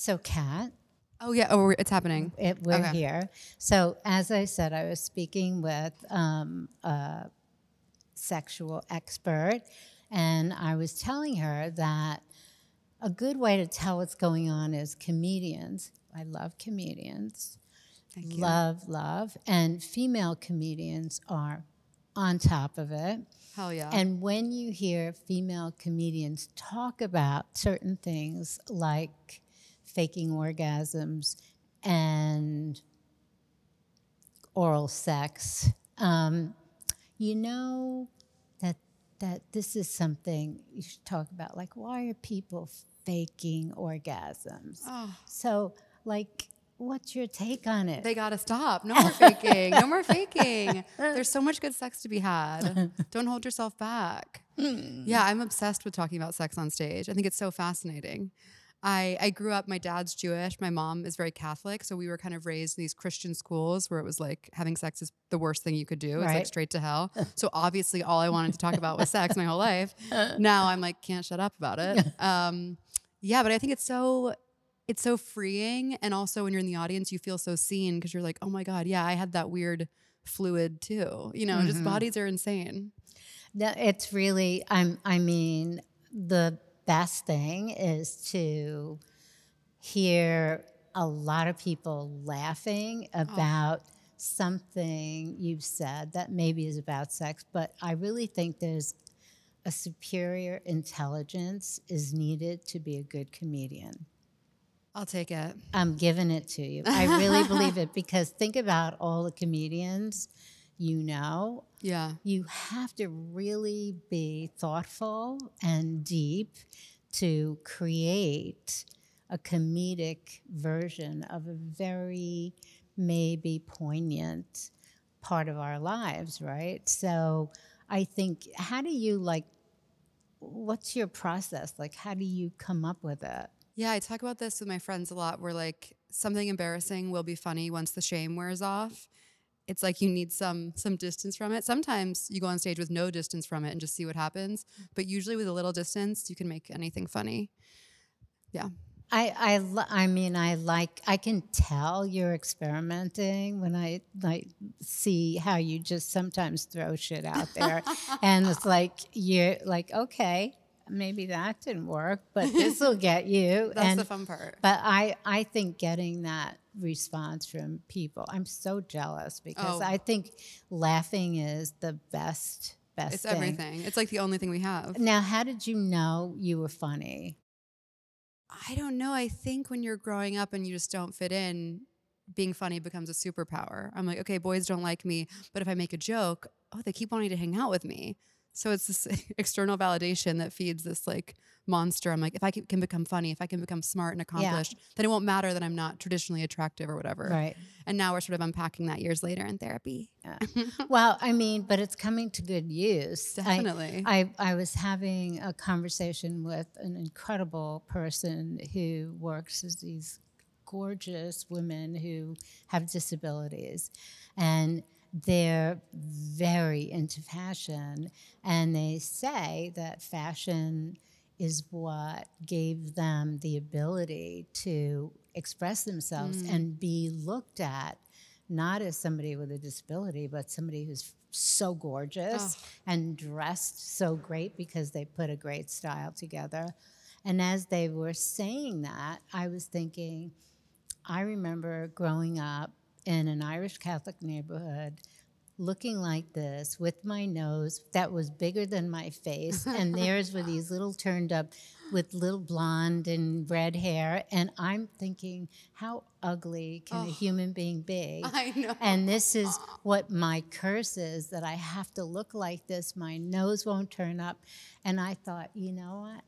So, Cat, Oh yeah. Oh, it's happening. it, we're Okay. here. So, as I said, I was speaking with um, a sexual expert, and I was telling her that a good way to tell what's going on is comedians. I love comedians. Thank you. Love, love. And female comedians are on top of it. Hell yeah. And when you hear female comedians talk about certain things like faking orgasms and oral sex, um, you know that that this is something you should talk about. Like, why are people faking orgasms? oh, So, like, what's your take on it? they gotta stop. No more faking. No more faking. There's so much good sex to be had. Don't hold yourself back. Yeah, I'm obsessed with talking about sex on stage. I think it's so fascinating. I, I grew up, my dad's Jewish, my mom is very Catholic. So we were kind of raised in these Christian schools where it was like having sex is the worst thing you could do. It's like straight to hell. So obviously, all I wanted to talk about was sex my whole life. Now I'm like, can't shut up about it. Um, yeah, but I think it's so it's so freeing and also when you're in the audience you feel so seen because you're like oh my god yeah i had that weird fluid too you know just bodies are insane No, it's really. I'm. I mean, the best thing is to hear a lot of people laughing oh. about something you've said that maybe is about sex, but I really think there's a superior intelligence is needed to be a good comedian. i'll take it I'm giving it to you. I really believe it because think about all the comedians you know yeah you have to really be thoughtful and deep to create a comedic version of a very maybe poignant part of our lives, right? So I think, how do you like, what's your process? Like, how do you come up with it? yeah i talk about this with my friends a lot where like something embarrassing will be funny once the shame wears off it's like you need some some distance from it sometimes you go on stage with no distance from it and just see what happens but usually with a little distance you can make anything funny yeah I, I, I mean, I like, I can tell you're experimenting when I like see how you just sometimes throw shit out there. and it's like, you're like, okay, maybe that didn't work, but this will get you. that's and, the fun part But I, I think getting that response from people, I'm so jealous because Oh. I think laughing is the best, best it's thing. everything it's like the only thing we have Now, how did you know you were funny? I don't know. I think when you're growing up and you just don't fit in, being funny becomes a superpower. I'm like, okay, boys don't like me, but if I make a joke, oh, they keep wanting to hang out with me. So it's this external validation that feeds this like monster. I'm like, if I can, become funny, if I can become smart and accomplished, then it won't matter that I'm not traditionally attractive or whatever. Right. And now we're sort of unpacking that years later in therapy. Yeah. Well, I mean, but it's coming to good use. I- Definitely. I, I, was having a conversation with an incredible person who works as these gorgeous women who have disabilities. And they're very into fashion. And they say that fashion is what gave them the ability to express themselves mm. and be looked at not as somebody with a disability, but somebody who's so gorgeous and dressed so great because they put a great style together. And as they were saying that, I was thinking, I remember growing up in an Irish Catholic neighborhood looking like this with my nose that was bigger than my face and theirs were these little turned up with little blonde and red hair and i'm thinking how ugly can a oh, human being be I know. and this is what my curse is that I have to look like this. My nose won't turn up. And I thought, you know what?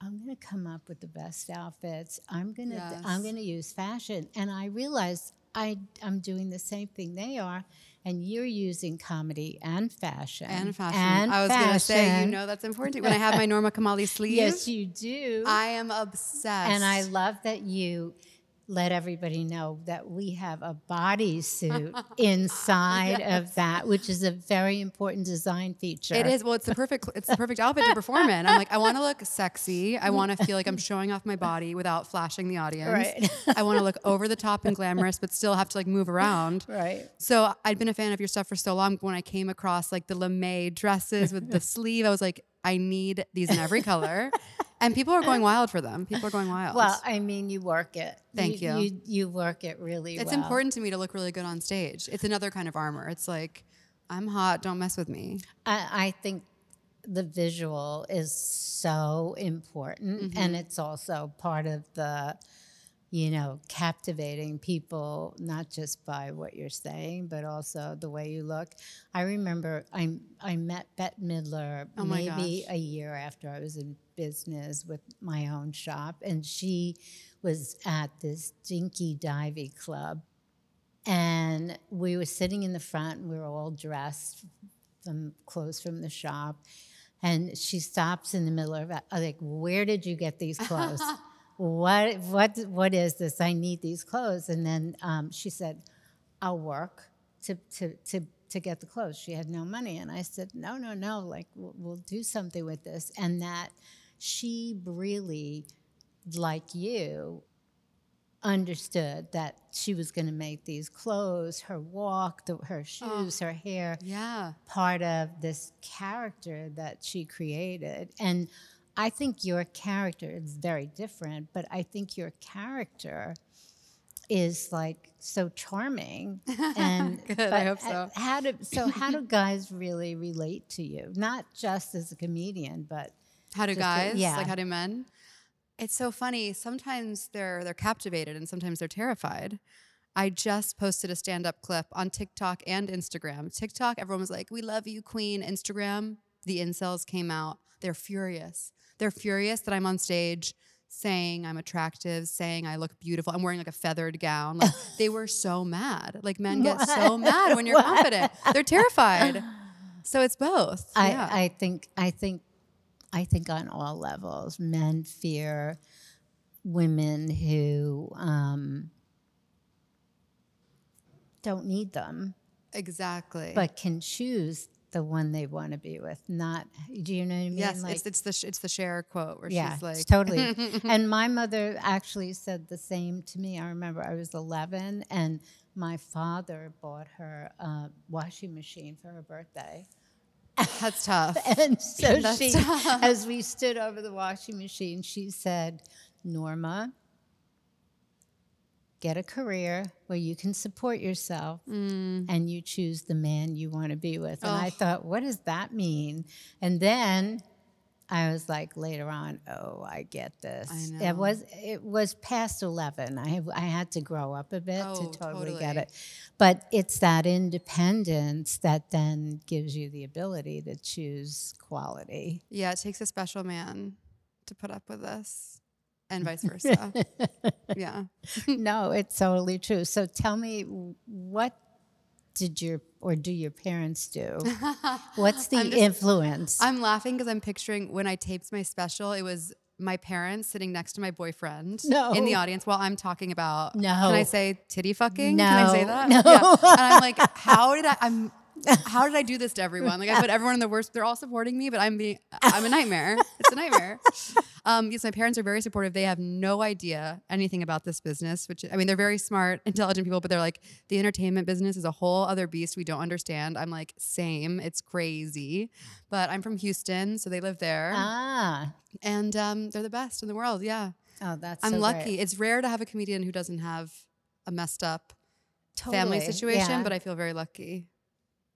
I'm going to come up with the best outfits. I'm going to I'm going to use fashion. And I realized I I'm doing the same thing they are and you're using comedy and fashion. and fashion. And I was going to say, you know, that's important. When I have my Norma Kamali sleeve, Yes, you do. I am obsessed. and I love that you let everybody know that we have a bodysuit inside of that, which is a very important design feature. It is. Well, it's the perfect. It's the perfect outfit to perform in. I'm like, I want to look sexy. I want to feel like I'm showing off my body without flashing the audience. Right. I want to look over the top and glamorous, but still have to like move around. Right. So I'd been a fan of your stuff for so long. When I came across like the lamé dresses with the sleeve, I was like, I need these in every color. And people are going wild for them. People are going wild. Well, I mean, you work it. Thank you. You, you work it really it's well. important to me to look really good on stage. It's another kind of armor. It's like, I'm hot. Don't mess with me. I, I think the visual is so important, and mm-hmm. it's also part of the, you know, captivating people not just by what you're saying, but also the way you look. I remember I I met Bette Midler Oh maybe gosh. a year after I was in business with my own shop, and she was at this dinky divey club and we were sitting in the front and we were all dressed from clothes from the shop and she stops in the middle of it I'm like where did you get these clothes what what what is this? I need these clothes. And then um, she said i'll work to to to to get the clothes. She had no money. And i said no no no. Like we'll, we'll do something with this. And that she really like you understood that she was going to make these clothes, her walk, the, her shoes, her hair, Yeah. part of this character that she created. And I think your character is very different, but I think your character is like so charming and Good, I hope so. how do so how do guys really relate to you not just as a comedian but How do to- guys? yeah. Like how do men? It's so funny. Sometimes they're they're captivated and sometimes they're terrified. I just posted a stand-up clip on TikTok and Instagram. TikTok, everyone was like, "We love you, Queen." Instagram, the incels came out. They're furious. They're furious that I'm on stage saying I'm attractive, saying I look beautiful. I'm wearing like a feathered gown. Like they were so mad. Like men get so mad when you're What? confident. They're terrified. So it's both. I, yeah. I think I think I think on all levels, men fear women who um, don't need them, exactly. but can choose the one they want to be with. Not, do you know what I mean? Yes, Like- it's it's the it's the Cher quote where yeah, she's like, it's totally. and my mother actually said the same to me. I remember I was 11, and my father bought her a washing machine for her birthday. "That's tough." And so That's she, tough. as we stood over the washing machine, she said, Norma, get a career where you can support yourself Mm. and you choose the man you want to be with. And I Oh. thought, what does that mean? And then I was like, later on, oh, I get this. I It was it was past eleven. I have, I had to grow up a bit Oh, to totally, get it. But it's that independence that then gives you the ability to choose quality. Yeah, it takes a special man to put up with this, and vice versa. yeah. no, it's totally true. So tell me, what did your or do your parents do? What's the I'm just- influence? I'm laughing because I'm picturing when I taped my special, it was my parents sitting next to my boyfriend No. in the audience while I'm talking about. No. Can I say titty fucking? No. Can I say that? No. Yeah. And I'm like, how did I? I'm. How did I do this to everyone? Like I put everyone in the worst. They're all supporting me, but I'm being. I'm a nightmare. It's a nightmare. Um, yes, my parents are very supportive. They have no idea anything about this business. Which I mean, they're very smart, intelligent people, but they're like the entertainment business is a whole other beast we don't understand. I'm like, same. It's crazy, but I'm from Houston, so they live there, ah, and um, they're the best in the world. Yeah, oh, that's I'm so lucky. great. It's rare to have a comedian who doesn't have a messed up Totally, family situation, yeah. but I feel very lucky.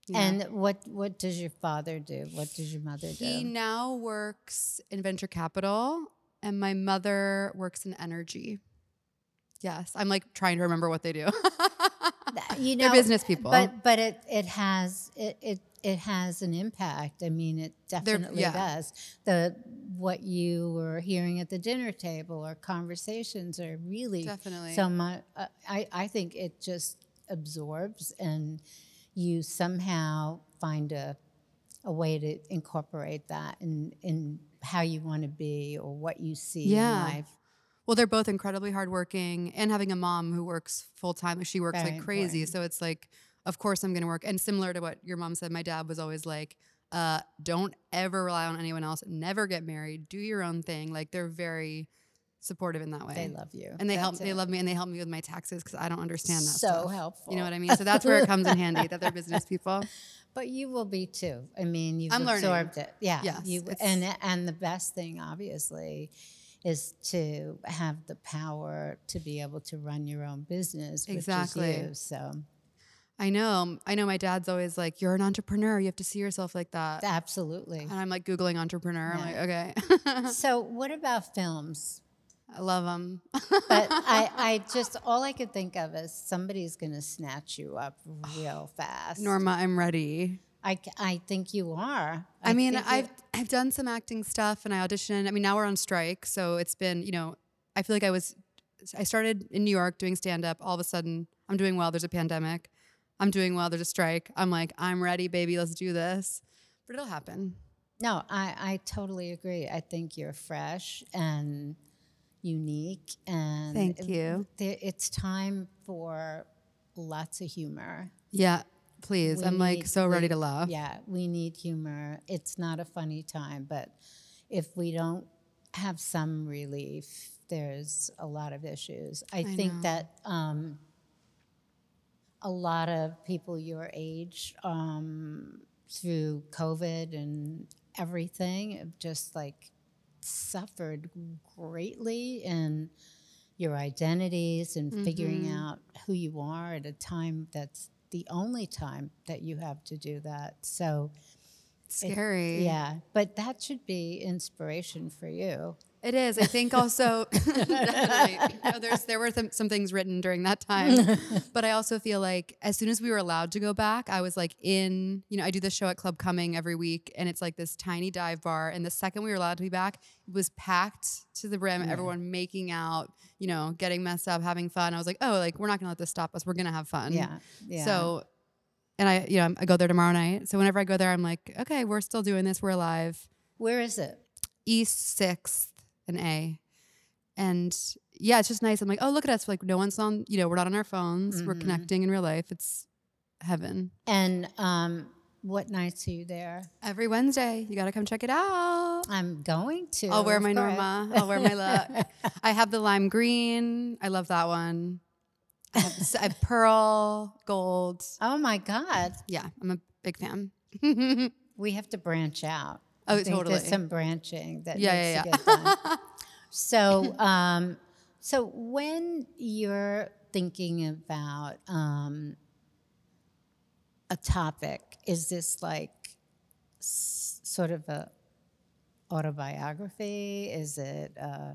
Yeah. and what what does your father do? What does your mother do? he now works in venture capital, and my mother works in energy. Yes, I'm like trying to remember what they do. you They're know, business people. but but it it has it it, it has an impact. I mean, it definitely yeah. does. The what you were hearing at the dinner table or conversations are really Definitely. so much. Uh, I I think it just absorbs and you somehow find a a way to incorporate that in in how you want to be or what you see Yeah. in life. Well, they're both incredibly hardworking and having a mom who works full time. She works Very like crazy. important. So it's like, of course I'm going to work. And similar to what your mom said, my dad was always like, uh, don't ever rely on anyone else. Never get married. Do your own thing. Like they're very supportive in that way. They love you. and they help. They love me, and they help me with my taxes because I don't understand that. So stuff. helpful. You know what I mean? So that's where it comes in handy that they're business people. But you will be too. I mean, you've I'm learning. absorbed it. Yeah. Yes, You and and the best thing, obviously, is to have the power to be able to run your own business. Exactly. You, so I know. I know. My dad's always like, "You're an entrepreneur. You have to see yourself like that." absolutely. And I'm like googling entrepreneur. I'm like, okay, so what about films? I love them. But I, I just all I could think of is somebody's going to snatch you up real oh, fast. Norma, I'm ready. I, I think you are. I, mean, I've I've done some acting stuff and I auditioned. I mean, now we're on strike, so it's been you know, I feel like I was, I started in New York doing stand up. All of a sudden, I'm doing well. There's a pandemic. I'm doing well. There's a strike. I'm like, I'm ready, baby. Let's do this. But it'll happen. No, I, I totally agree. I think you're fresh and unique, and Thank you. it's time for lots of humor. Yeah, please. We I'm like need- so ready we- to laugh. Yeah, we need humor. It's not a funny time, but if we don't have some relief, there's a lot of issues. I, think know. that um, a lot of people your age, um, through COVID and everything, just like suffered greatly in your identities and figuring Mm-hmm. out who you are at a time that's the only time that you have to do that. So, Scary. yeah, but that should be inspiration for you. It is. I think also definitely. You know, there's there were some, some things written during that time, but I also feel like as soon as we were allowed to go back, I was like in. You know, I do this show at Club Cumming every week, and it's like this tiny dive bar. And the second we were allowed to be back, it was packed to the brim. Everyone making out, you know, getting messed up, having fun. I was like, oh, like we're not gonna let this stop us. We're gonna have fun. Yeah, yeah. So, and I, you know, I go there tomorrow night. So whenever I go there, I'm like, okay, we're still doing this. We're alive. where is it? East Sixth and A, and yeah, it's just nice. I'm like, oh, look at us! Like no one's on. You know, we're not on our phones. We're Mhm. connecting in real life. It's heaven. And um, what nights are you there? Every Wednesday, you got to come check it out. I'm going to. I'll wear my. Norma. I'll wear my look. I have the lime green. I love that one. I have, I have pearl gold. Oh my God, Yeah, I'm a big fan. we have to branch out. Oh, I think totally. There's some branching that Yeah, needs yeah, to get done. so, um, so when you're thinking about um, a topic, is this like s- sort of a autobiography? Is it uh,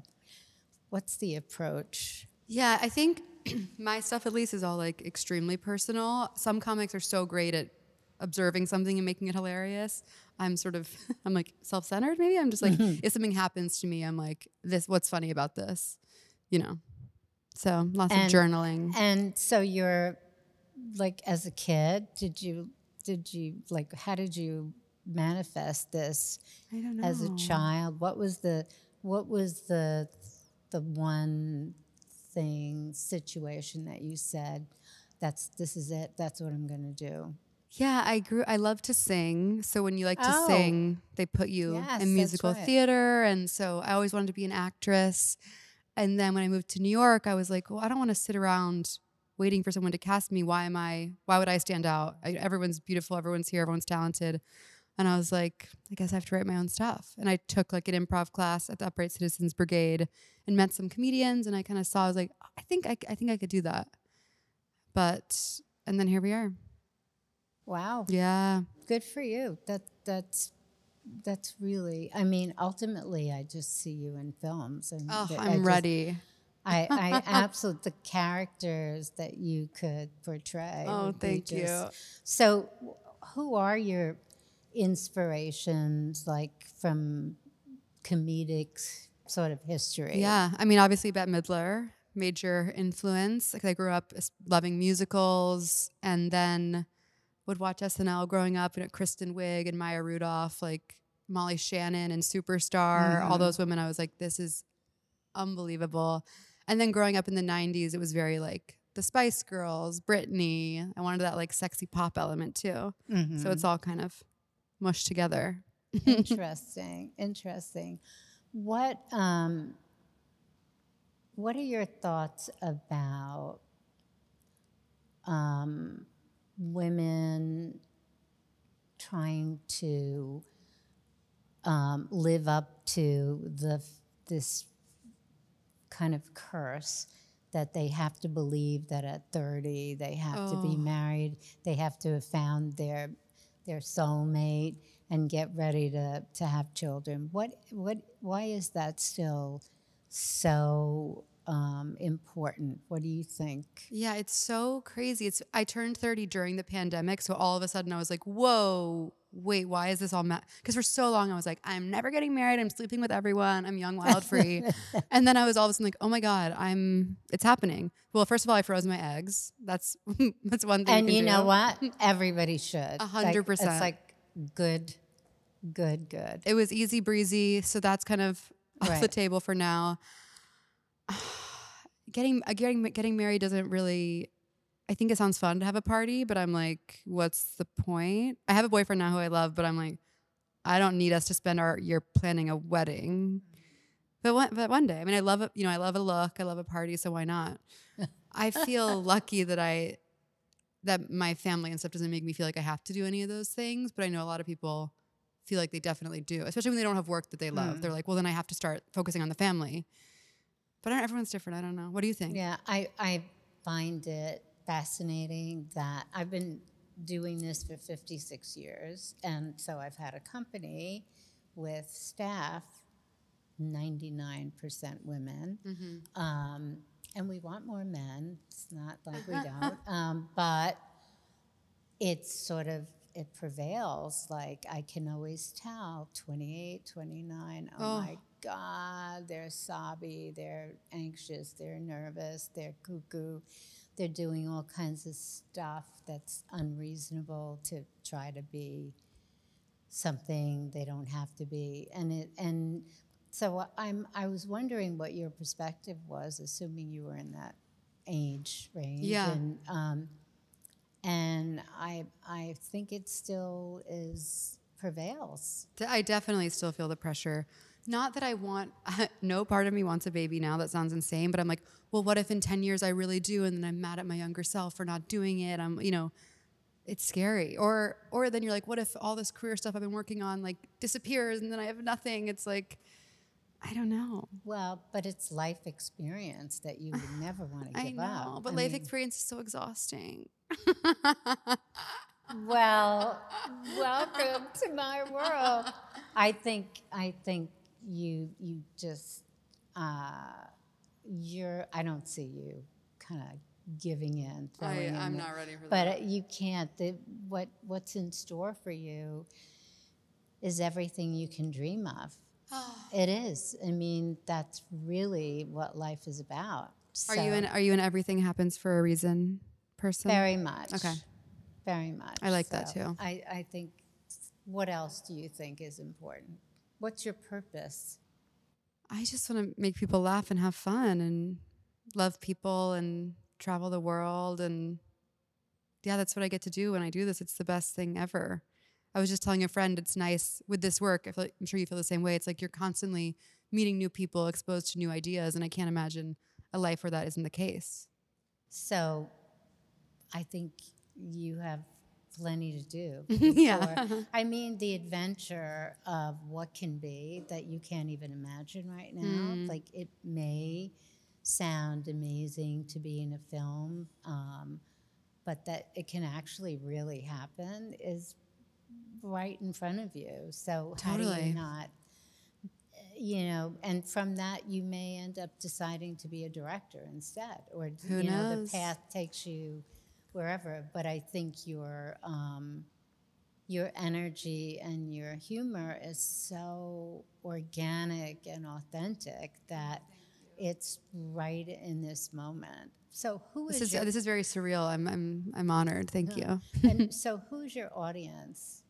what's the approach? Yeah, I think my stuff at least is all like extremely personal. Some comics are so great at observing something and making it hilarious. I'm sort of I'm like self-centered maybe. I'm just like mm-hmm. if something happens to me, I'm like this what's funny about this? You know. So, lots And- of journaling. And so you're like as a kid, did you did you like how did you manifest this I don't know. as a child? What was the what was the the one thing situation that you said that's this is it that's what I'm going to do? Yeah, I grew. I love to sing. So when you like to Oh. sing, they put you Yes, in musical right. theater, and so I always wanted to be an actress. And then when I moved to New York, I was like, well, I don't want to sit around waiting for someone to cast me. Why am I? Why would I stand out? I, everyone's beautiful. Everyone's here. Everyone's talented. And I was like, I guess I have to write my own stuff. And I took like an improv class at the Upright Citizens Brigade and met some comedians. And I kind of saw, I was like, I think I, I think I could do that. But and then here we are. Wow. Yeah. Good for you. That that's that's really I mean ultimately I just see you in films and Oh, th- I I'm just- ready. I, I absolutely the characters that you could portray. Oh, thank you. So, who are your inspirations, like from comedic sort of history? Yeah. I mean, obviously, Bette Midler, major influence. Like, I grew up uh, loving musicals and then would watch SNL growing up, you know, Kristen Wiig and Maya Rudolph, like Molly Shannon and Superstar, all those women. I was like, this is unbelievable. And then growing up in the 90s, it was very like the Spice Girls, Britney. I wanted that like sexy pop element too. So it's all kind of mushed together. interesting interesting what um what are your thoughts about um women trying to um, live up to the this kind of curse that they have to believe that at 30 they have to be Oh. married they have to have found their their soulmate and get ready to, to have children. What what why is that still so um, important? What do you think? Yeah, it's so crazy. It's I turned 30 during the pandemic, so all of a sudden I was like, "Whoa, wait, why is this all ma-? Cuz for so long I was like, I'm never getting married. I'm sleeping with everyone. I'm young, wild, free. and then I was all of a sudden like, "Oh my god, I'm it's happening." Well, first of all, I froze my eggs. That's that's one thing. And can you know what? Everybody should. Hundred percent. It's like good, good, good. It was easy breezy, so that's kind of off the table for now. getting uh, getting getting married doesn't really. I think it sounds fun to have a party, but I'm like, what's the point? I have a boyfriend now who I love, but I'm like, I don't need us to spend our year planning a wedding. But one, but one day, I mean, I love. You know, I love a look, I love a party, so why not? I feel lucky that I that my family and stuff doesn't make me feel like I have to do any of those things. But I know a lot of people feel like they definitely do, especially when they don't have work that they love. Mm. They're like, well, then I have to start focusing on the family. But everyone's different. I don't know. What do you think? Yeah, I, I find it fascinating that I've been doing this for 56 years. And so I've had a company with staff, 99% women. Mm-hmm. Um, and we want more men. It's not like we don't. Um, but it's sort of, it prevails. Like I can always tell 28, 29. Oh, Oh. my God, they're sobby, they're anxious, they're nervous, they're cuckoo. They're doing all kinds of stuff that's unreasonable to try to be something they don't have to be. And it and so I'm I was wondering what your perspective was, assuming you were in that age range. Yeah. And um, and I I think it still is prevails. I definitely still feel the pressure. Not that I want, no part of me wants a baby now. That sounds insane. But I'm like, well, what if in 10 years I really do? And then I'm mad at my younger self for not doing it. I'm, you know, it's scary. Or, or then you're like, what if all this career stuff I've been working on like disappears and then I have nothing? It's like, I don't know. Well, but it's life experience that you would never want to I give know. up. But I life mean, experience is so exhausting. Well, welcome to my world. I think I think you you just uh, you're. I don't see you kind of giving in. throwing in the- ready for that But you can't. The, what what's in store for you is everything you can dream of. It is. I mean, that's really what life is about. Are you So, in, are you an everything happens for a reason person? Very much. Okay. Very much. I like that too. I, I think, what else do you think is important? What's your purpose? I just want to make people laugh and have fun and love people and travel the world. And yeah, that's what I get to do when I do this. It's the best thing ever. I was just telling a friend, it's nice with this work. I feel like, I'm sure you feel the same way. It's like you're constantly meeting new people, exposed to new ideas. And I can't imagine a life where that isn't the case. So I think you have plenty to do. Yeah. I mean, the adventure of what can be that you can't even imagine right now. Mm. Like, it may sound amazing to be in a film, um, but that it can actually really happen is right in front of you. So, how do Totally. you not? you know, and from that you may end up deciding to be a director instead, or Who you know, knows? the path takes you wherever. But I think your um, your energy and your humor is so organic and authentic that it's right in this moment. So who This is is your, this is very surreal. I'm I'm I'm honored. Thank you. and so who's your audience?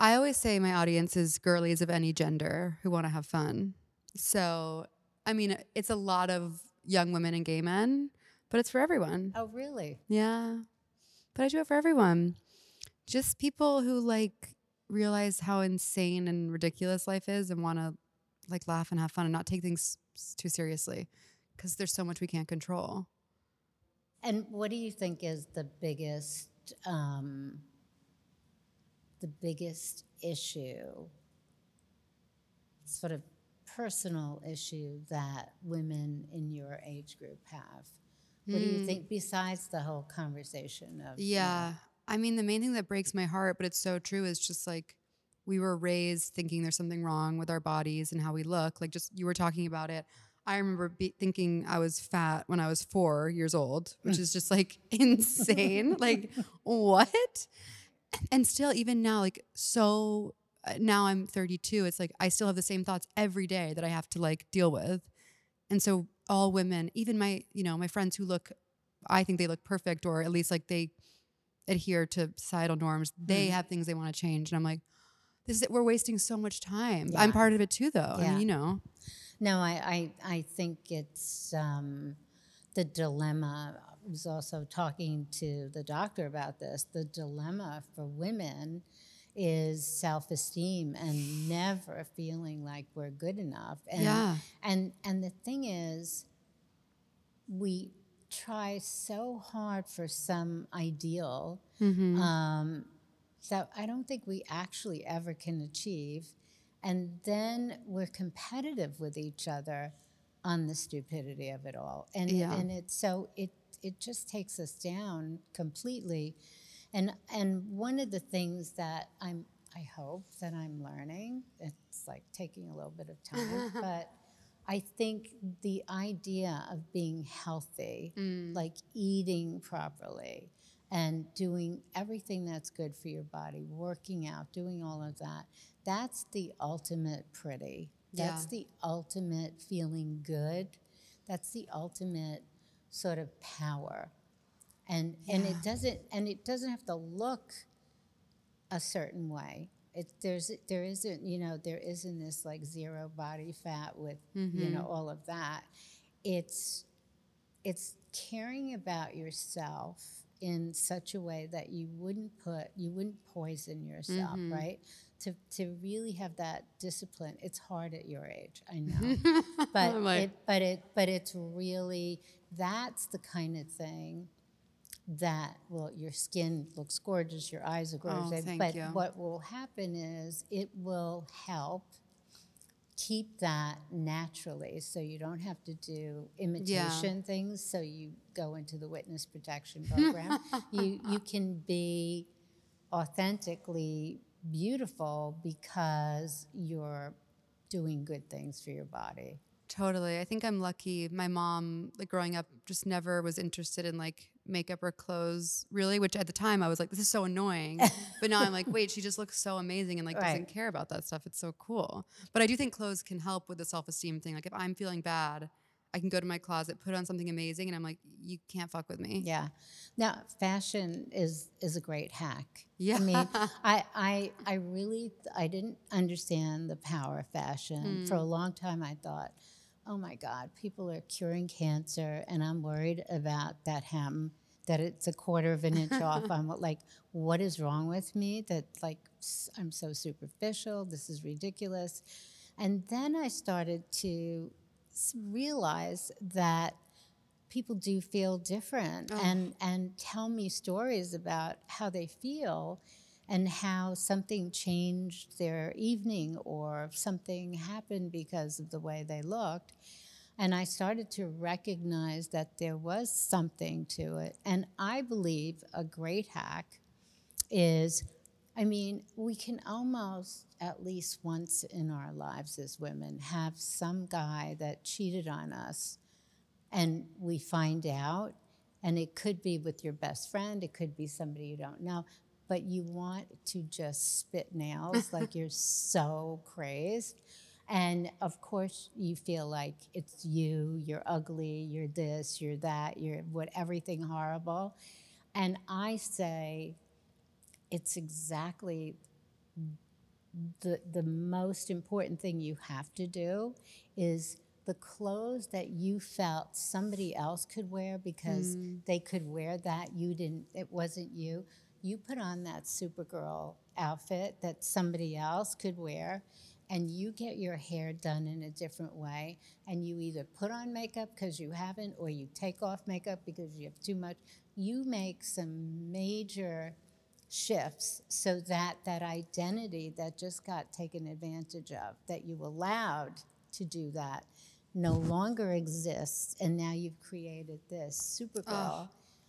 I always say my audience is girlies of any gender who want to have fun. So I mean, it's a lot of young women and gay men, but it's for everyone. Oh, really? Yeah. But I do it for everyone. Just people who like realize how insane and ridiculous life is and want to like laugh and have fun and not take things too seriously because there's so much we can't control. And what do you think is the biggest, um, the biggest issue, sort of personal issue that women in your age group have? What do you think besides the whole conversation of you know, Yeah. I mean, the main thing that breaks my heart, but it's so true, is just like we were raised thinking there's something wrong with our bodies and how we look. Like, just you were talking about it. I remember be- thinking I was fat when I was four years old, which is just like insane. like, what? And still, even now, like, so uh, now I'm 32, it's like I still have the same thoughts every day that I have to like deal with. And so, all women, even my, you know, my friends who look, I think they look perfect, or at least like they adhere to societal norms, they have things they want to change. And I'm like, this is it. We're wasting so much time. I'm part of it too, though. I Yeah. mean, you know, No, I, I, I think it's um, the dilemma. I was also talking to the doctor about this. The dilemma for women is self esteem and never feeling like we're good enough. And, Yeah. And, and the thing is, we try so hard for some ideal Mm-hmm. um, that I don't think we actually ever can achieve. And then we're competitive with each other on the stupidity of it all. And, Yeah. and it's so it, it just takes us down completely. And, and one of the things that I'm, I hope that I'm learning, it's like taking a little bit of time, but I think the idea of being healthy, mm. like eating properly and doing everything that's good for your body, working out, doing all of that, that's the ultimate pretty. That's Yeah. the ultimate feeling good. That's the ultimate sort of power. And and it doesn't and it doesn't have to look a certain way. It, there's there isn't you know there isn't this like zero body fat with you know mm-hmm. all of that. It's it's caring about yourself in such a way that you wouldn't put you wouldn't poison yourself mm-hmm. right? To to really have that discipline it's hard at your age i know. But oh, I'm it but it but it's really that's the kind of thing that well your skin looks gorgeous your eyes are gorgeous Oh, eh, thank but you. what will happen is it will help keep that naturally so you don't have to do imitation things so you go into the witness protection program you you can be authentically beautiful because you're doing good things for your body Totally. I think I'm lucky. My mom, like growing up, just never was interested in like makeup or clothes, really, which at the time I was like, this is so annoying. but now I'm like, wait, she just looks so amazing and like doesn't care about that stuff. It's so cool. But I do think clothes can help with the self esteem thing. Like if I'm feeling bad, I can go to my closet, put on something amazing, and I'm like, you can't fuck with me. Yeah. Now, fashion is is a great hack. Yeah. I mean, I I I really I didn't understand the power of fashion. For hmm. a long time I thought, "Oh my god, people are curing cancer and I'm worried about that hem that it's a quarter of an inch off. I'm like, what is wrong with me that like I'm so superficial. This is ridiculous." And then I started to realize that people do feel different oh. and and tell me stories about how they feel and how something changed their evening or something happened because of the way they looked. And I started to recognize that there was something to it. And I believe a great hack is I mean, we can almost at least once in our lives as women have some guy that cheated on us and we find out and it could be with your best friend it could be somebody you don't know but you want to just spit nails like you're so crazed and of course you feel like it's you you're ugly you're this you're that you're what everything horrible and i say it's exactly the the most important thing you have to do is the clothes that you felt somebody else could wear because Mm. they could wear that you didn't it wasn't you you put on that supergirl outfit that somebody else could wear and you get your hair done in a different way and you either put on makeup because you haven't or you take off makeup because you have too much you make some major shifts so that that identity that just got taken advantage of that you allowed to do that no longer exists and now you've created this supergirl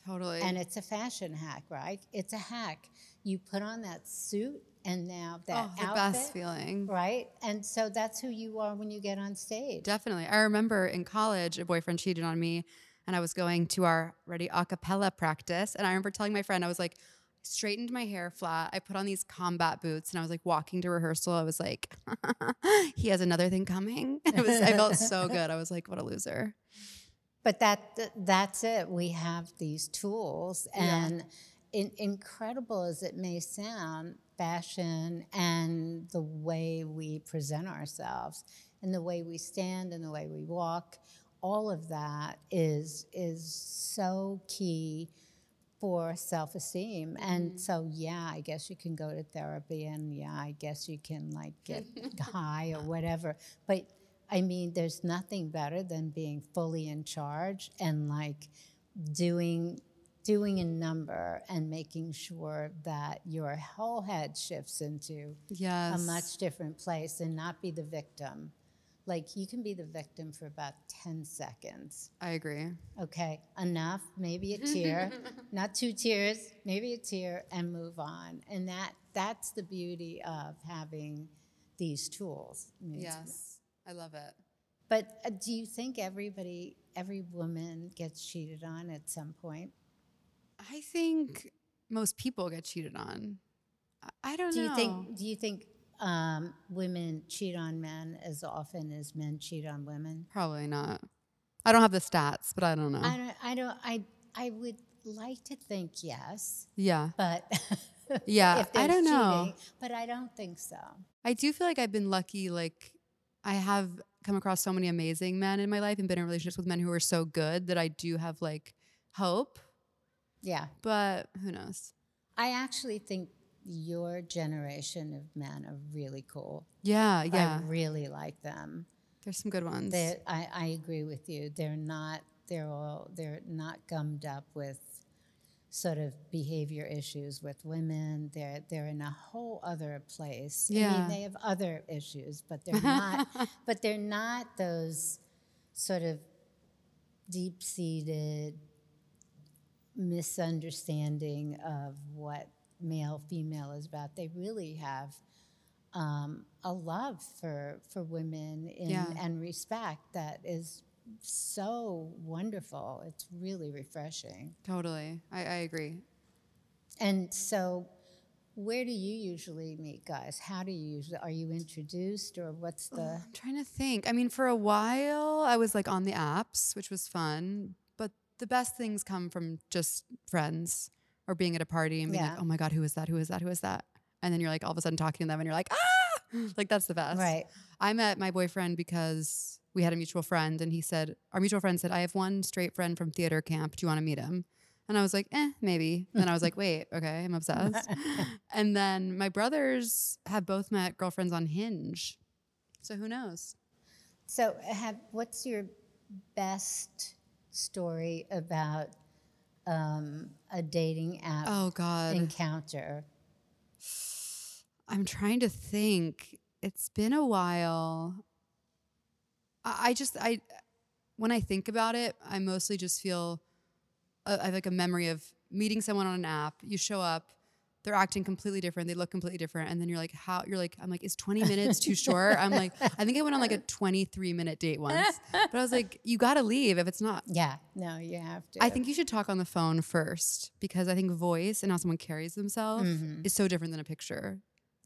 Totally. and it's a fashion hack right it's a hack you put on that suit and now that oh, the outfit best feeling. right and so that's who you are when you get on stage Definitely. I remember in college, a boyfriend cheated on me, and I was going to our ready a cappella practice. And I remember telling my friend, I was like, straightened my hair flat. I put on these combat boots, and I was like walking to rehearsal. I was like, he has another thing coming. And it was, I felt so good. I was like, what a loser. But that that's it. We have these tools, Yeah. and in, incredible as it may sound, fashion and the way we present ourselves, and the way we stand, and the way we walk, all of that is is so key for self-esteem and mm-hmm. so yeah i guess you can go to therapy and yeah i guess you can like get high or whatever but i mean there's nothing better than being fully in charge and like doing doing a number and making sure that your whole head shifts into Yes. a much different place and not be the victim like you can be the victim for about 10 seconds I agree. okay, enough, maybe a tear, not two tears, maybe a tear, and move on. And that that's the beauty of having these tools. Yes. I love it. But uh, do you think everybody, every woman gets cheated on at some point? I think most people get cheated on. I- don't know. Do know. you think? Do you think um, women cheat on men as often as men cheat on women? Probably not. I don't have the stats, but I don't know. I don't. I don't. I. I would like to think yes, yeah. but Yeah, I don't know. but I don't think so. I do feel like I've been lucky. Like, I have come across so many amazing men in my life and been in relationships with men who are so good that I do have like hope. Yeah, But who knows? I actually think your generation of men are really cool. Yeah, yeah. I really like them. There's some good ones. They, I, I agree with you. They're not. They're all. They're not gummed up with sort of behavior issues with women. They're they're in a whole other place. I mean, they have other issues, but they're not. but they're not those sort of deep seated misunderstanding of what male female is about. They really have um, a love for for women in, Yeah. and respect that is so wonderful. It's really refreshing. totally. I, I agree. And so, where do you usually meet guys? How do you usually are you introduced or what's the I'm trying to think. I mean, for a while, I was like on the apps, which was fun. But the best things come from just friends or being at a party and being Yeah. like, oh my God, who is that? Who is that? Who is that? And then you're like all of a sudden talking to them and you're like, ah, like that's the best. right? I met my boyfriend because we had a mutual friend and he said, our mutual friend said, I have one straight friend from theater camp. Do you want to meet him? And I was like, eh, maybe. Then I was like, wait, okay, I'm obsessed. and then my brothers have both met girlfriends on Hinge. So who knows? So, have what's your best story about um, a dating app Oh God. encounter? I'm trying to think. It's been a while. I, just I when I think about it, I mostly just feel I have like a memory of meeting someone on an app. You show up, they're acting completely different. They look completely different, and then you're like, "How?" You're like, "I'm like, is 20 minutes too short?" I'm like, I think I went on like a 23 minute date once, but I was like, "You got to leave if it's not." Yeah, no, you have to. I think you should talk on the phone first because I think voice and how someone carries themselves Mhm. is so different than a picture.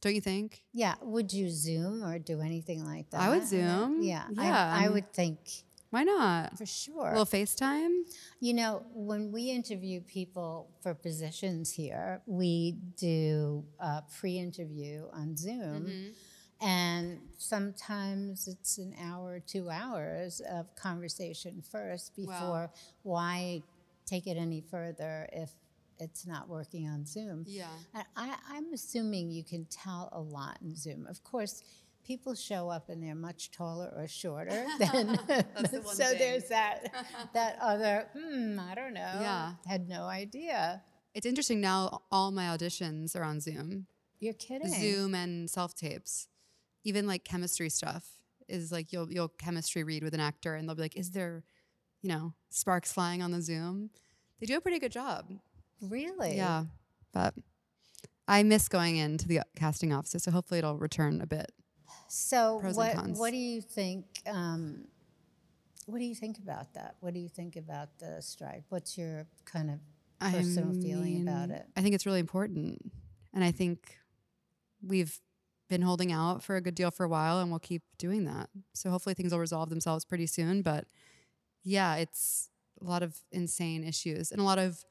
Don't you think? Yeah, would you Zoom or do anything like that? I would Zoom. Yeah, Yeah, I, I would think Why not? for A sure. little FaceTime? You know, when we interview people for positions here, we do a pre interview on Zoom. Mm-hmm. And sometimes it's an hour, two hours of conversation first before why take it any further if it's not working on Zoom. Yeah. I, I, I'm assuming you can tell a lot in Zoom. Of course, people show up and they're much taller or shorter than. the one so thing. there's that that other. Hmm, I don't know. Yeah. Had no idea. It's interesting now. All my auditions are on Zoom, You're kidding. Zoom and self tapes. Even like chemistry stuff is like you'll you'll chemistry read with an actor, and they'll be like, "Is there, you know, sparks flying on the Zoom?" They do a pretty good job. Really? Yeah, but I miss going into the casting offices, so hopefully it'll return a bit. So Pros what what do you think? Um, what do you think about that? What do you think about the strike? What's your kind of personal feeling about it? I think it's really important, and I think we've been holding out for a good deal for a while, and we'll keep doing that. So hopefully things will resolve themselves pretty soon. But yeah, it's a lot of insane issues, and a lot of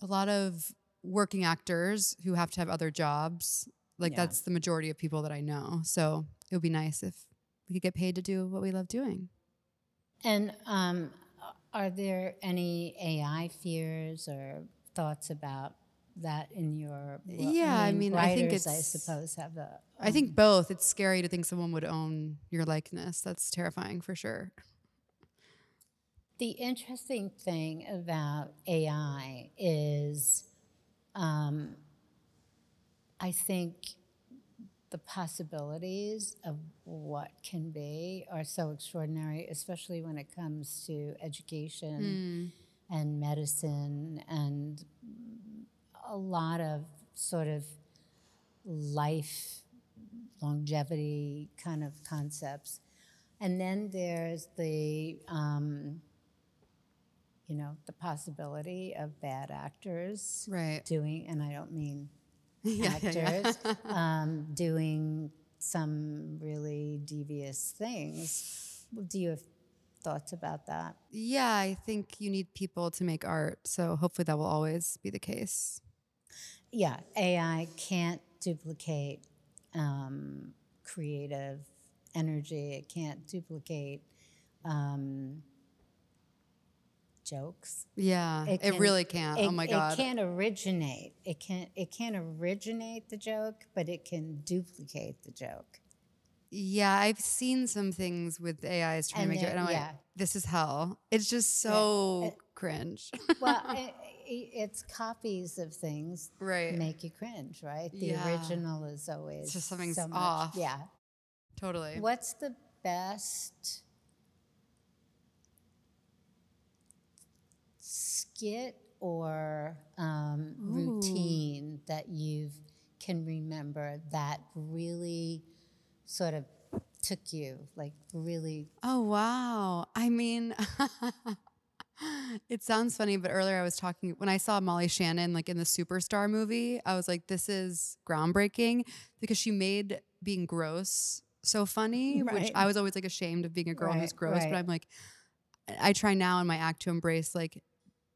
a lot of working actors who have to have other jobs. Like Yeah. that's the majority of people that I know. So it would be nice if we could get paid to do what we love doing. And um, are there any AI fears or thoughts about that in your? Yeah, I mean, I think writers, I suppose have the. I think both. It's scary to think someone would own your likeness. That's terrifying for sure. The interesting thing about AI is, um, I think the possibilities of what can be are so extraordinary, especially when it comes to education and medicine and a lot of sort of life longevity kind of concepts. And then there's the, um, you know, the possibility of bad actors Right. doing, and I don't mean Yeah, yeah, yeah. actors, um, doing some really devious things. Do you have thoughts about that? Yeah, I think you need people to make art. So hopefully that will always be the case. Yeah, AI can't duplicate um, creative energy. It can't duplicate um, jokes. Yeah, it, can- really can't. oh my God. It can't originate. It can't. It can't originate the joke, but it can duplicate the joke. Yeah, I've seen some things with AIs trying And to make it, and I'm yeah. like, this is hell. It's just so uh, cringe. Well, i i it's copies of things right. make you cringe, right? The Yeah. original is always just something's so off. Yeah. totally. What's the best skit or um, routine that you can remember that really sort of took you, like really? Oh wow. I mean it sounds funny, but earlier I was talking when I saw Molly Shannon like in the Superstar movie, I was like, this is groundbreaking because she made being gross so funny, which I was always like ashamed of being a girl who's gross, right. but I'm like I try now in my act to embrace like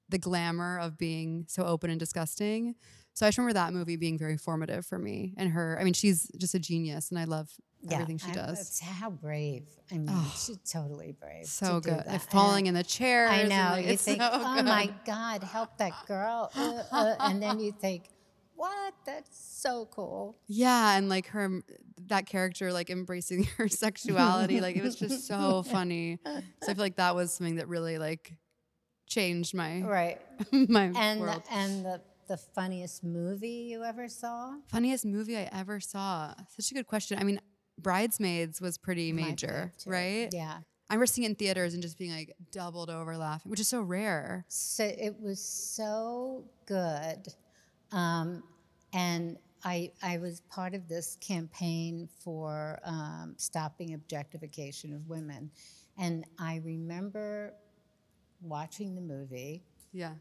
the glamour of being so open and disgusting. So I just remember that movie being very formative for me and her. I mean, she's just a genius and I love everything she I- does. how brave. I mean, Oh, she's totally brave. So to good. And falling in the chair. I know. like, you it's think, so oh my. God, help that girl. Uh, uh, and then you think, what? That's so cool. Yeah, and like her that character like embracing her sexuality, like it was just so funny. So I feel like that was something that really like changed my Right. my And world. the, and the, the funniest movie you ever saw? Funniest movie I ever saw. Such a good question. I mean, Bridesmaids was pretty major, right? Yeah. I remember seeing it in theaters and just being like doubled over laughing, which is so rare. So it was so good. Um, and I, I was part of this campaign for um, stopping objectification of women. And I remember watching the movie, Yeah.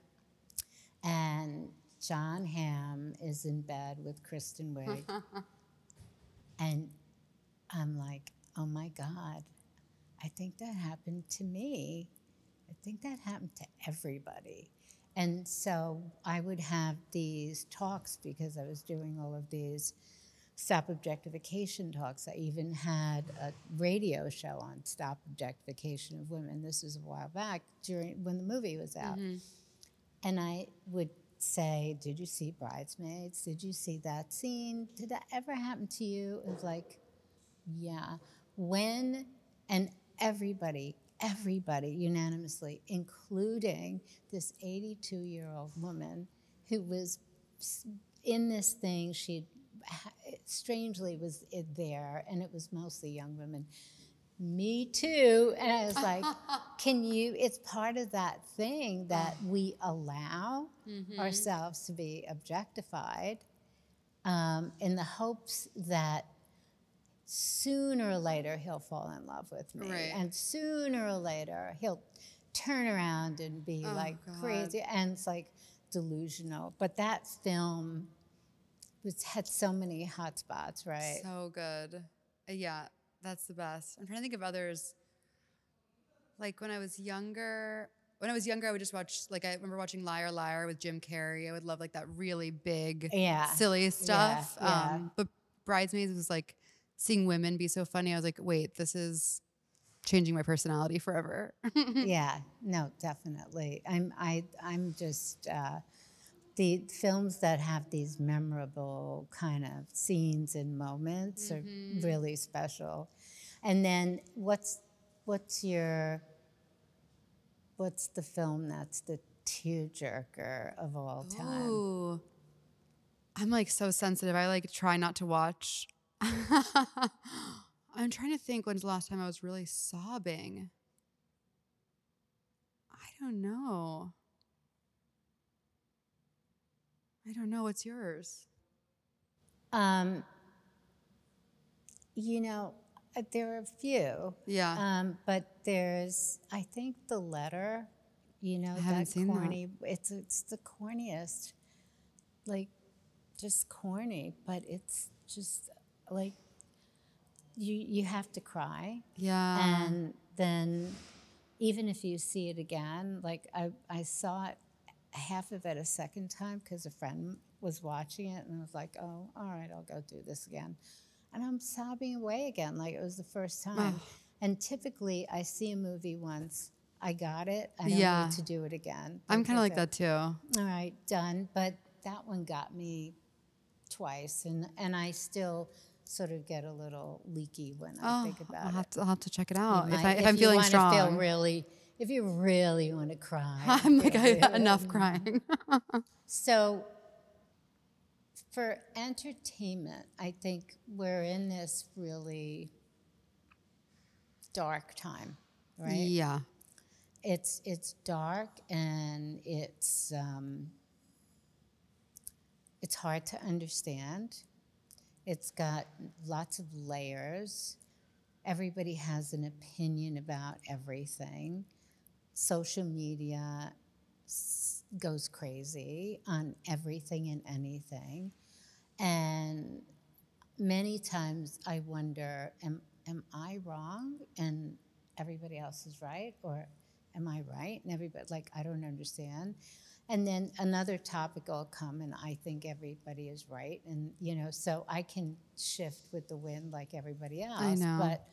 and Jon Hamm is in bed with Kristen Wiig. and I'm like, oh my God, I think that happened to me. I think that happened to everybody. And so I would have these talks because I was doing all of these Stop Objectification Talks. I even had a radio show on stop objectification of women. This was a while back during when the movie was out. Mm-hmm. And I would say, Did you see Bridesmaids? Did you see that scene? Did that ever happen to you? It was like, Yeah. When, and everybody, everybody unanimously, including this 82 year old woman who was in this thing, she strangely was it there, and it was mostly young women. Me too. And I was like, can you? It's part of that thing that we allow ourselves to be objectified um, in the hopes that sooner or later he'll fall in love with me. Right. And sooner or later he'll turn around and be Oh, like God. crazy. And it's like delusional. But that film was, had so many hot spots, right? So good. Uh, Yeah, that's the best. I'm trying to think of others. Like when I was younger, when I was younger, I would just watch, like, I remember watching Liar Liar with Jim Carrey. I would love, like, that really big, Yeah. silly stuff. yeah. Um, but Bridesmaids was like seeing women be so funny. I was like, wait, this is changing my personality forever. yeah, no, definitely. I'm I I'm just uh, the films that have these memorable kind of scenes and moments are mm-hmm. really special. And then what's what's your what's the film that's the tearjerker of all time? Ooh. I'm like so sensitive. I like try not to watch. I'm trying to think when's the last time I was really sobbing. I don't know. I don't know. What's yours? Um, you know, uh, there are a few. Yeah. Um, but there's, I think, the letter. You know, haven't that seen that. corny. It's it's the corniest, like, just corny. But it's just like, you you have to cry, yeah. and then even if you see it again, like I I saw it half of it a second time because a friend was watching it, and I was like, oh, all right, I'll go do this again, and I'm sobbing away again like it was the first time. And typically, I see a movie once. I got it. I don't Yeah. need to do it again. I'm kind of like That's that too. All right, done. But that one got me twice, and and I still sort of get a little leaky when I Oh, think about I'll it. have to, I'll have to check it out if, I, if, I'm you feeling strong. Feel really, if you really want to cry. I'm like, I've had enough crying. So, for entertainment, I think we're in this really dark time, right? Yeah. It's it's dark and it's um, it's hard to understand. It's got lots of layers. Everybody has an opinion about everything. Social media goes crazy on everything and anything. And many times I wonder, am, am I wrong and everybody else is right? Or am I right? And everybody, like, I don't understand. And then another topic will come, and I think everybody is right. And, you know, so I can shift with the wind like everybody else. I know. But,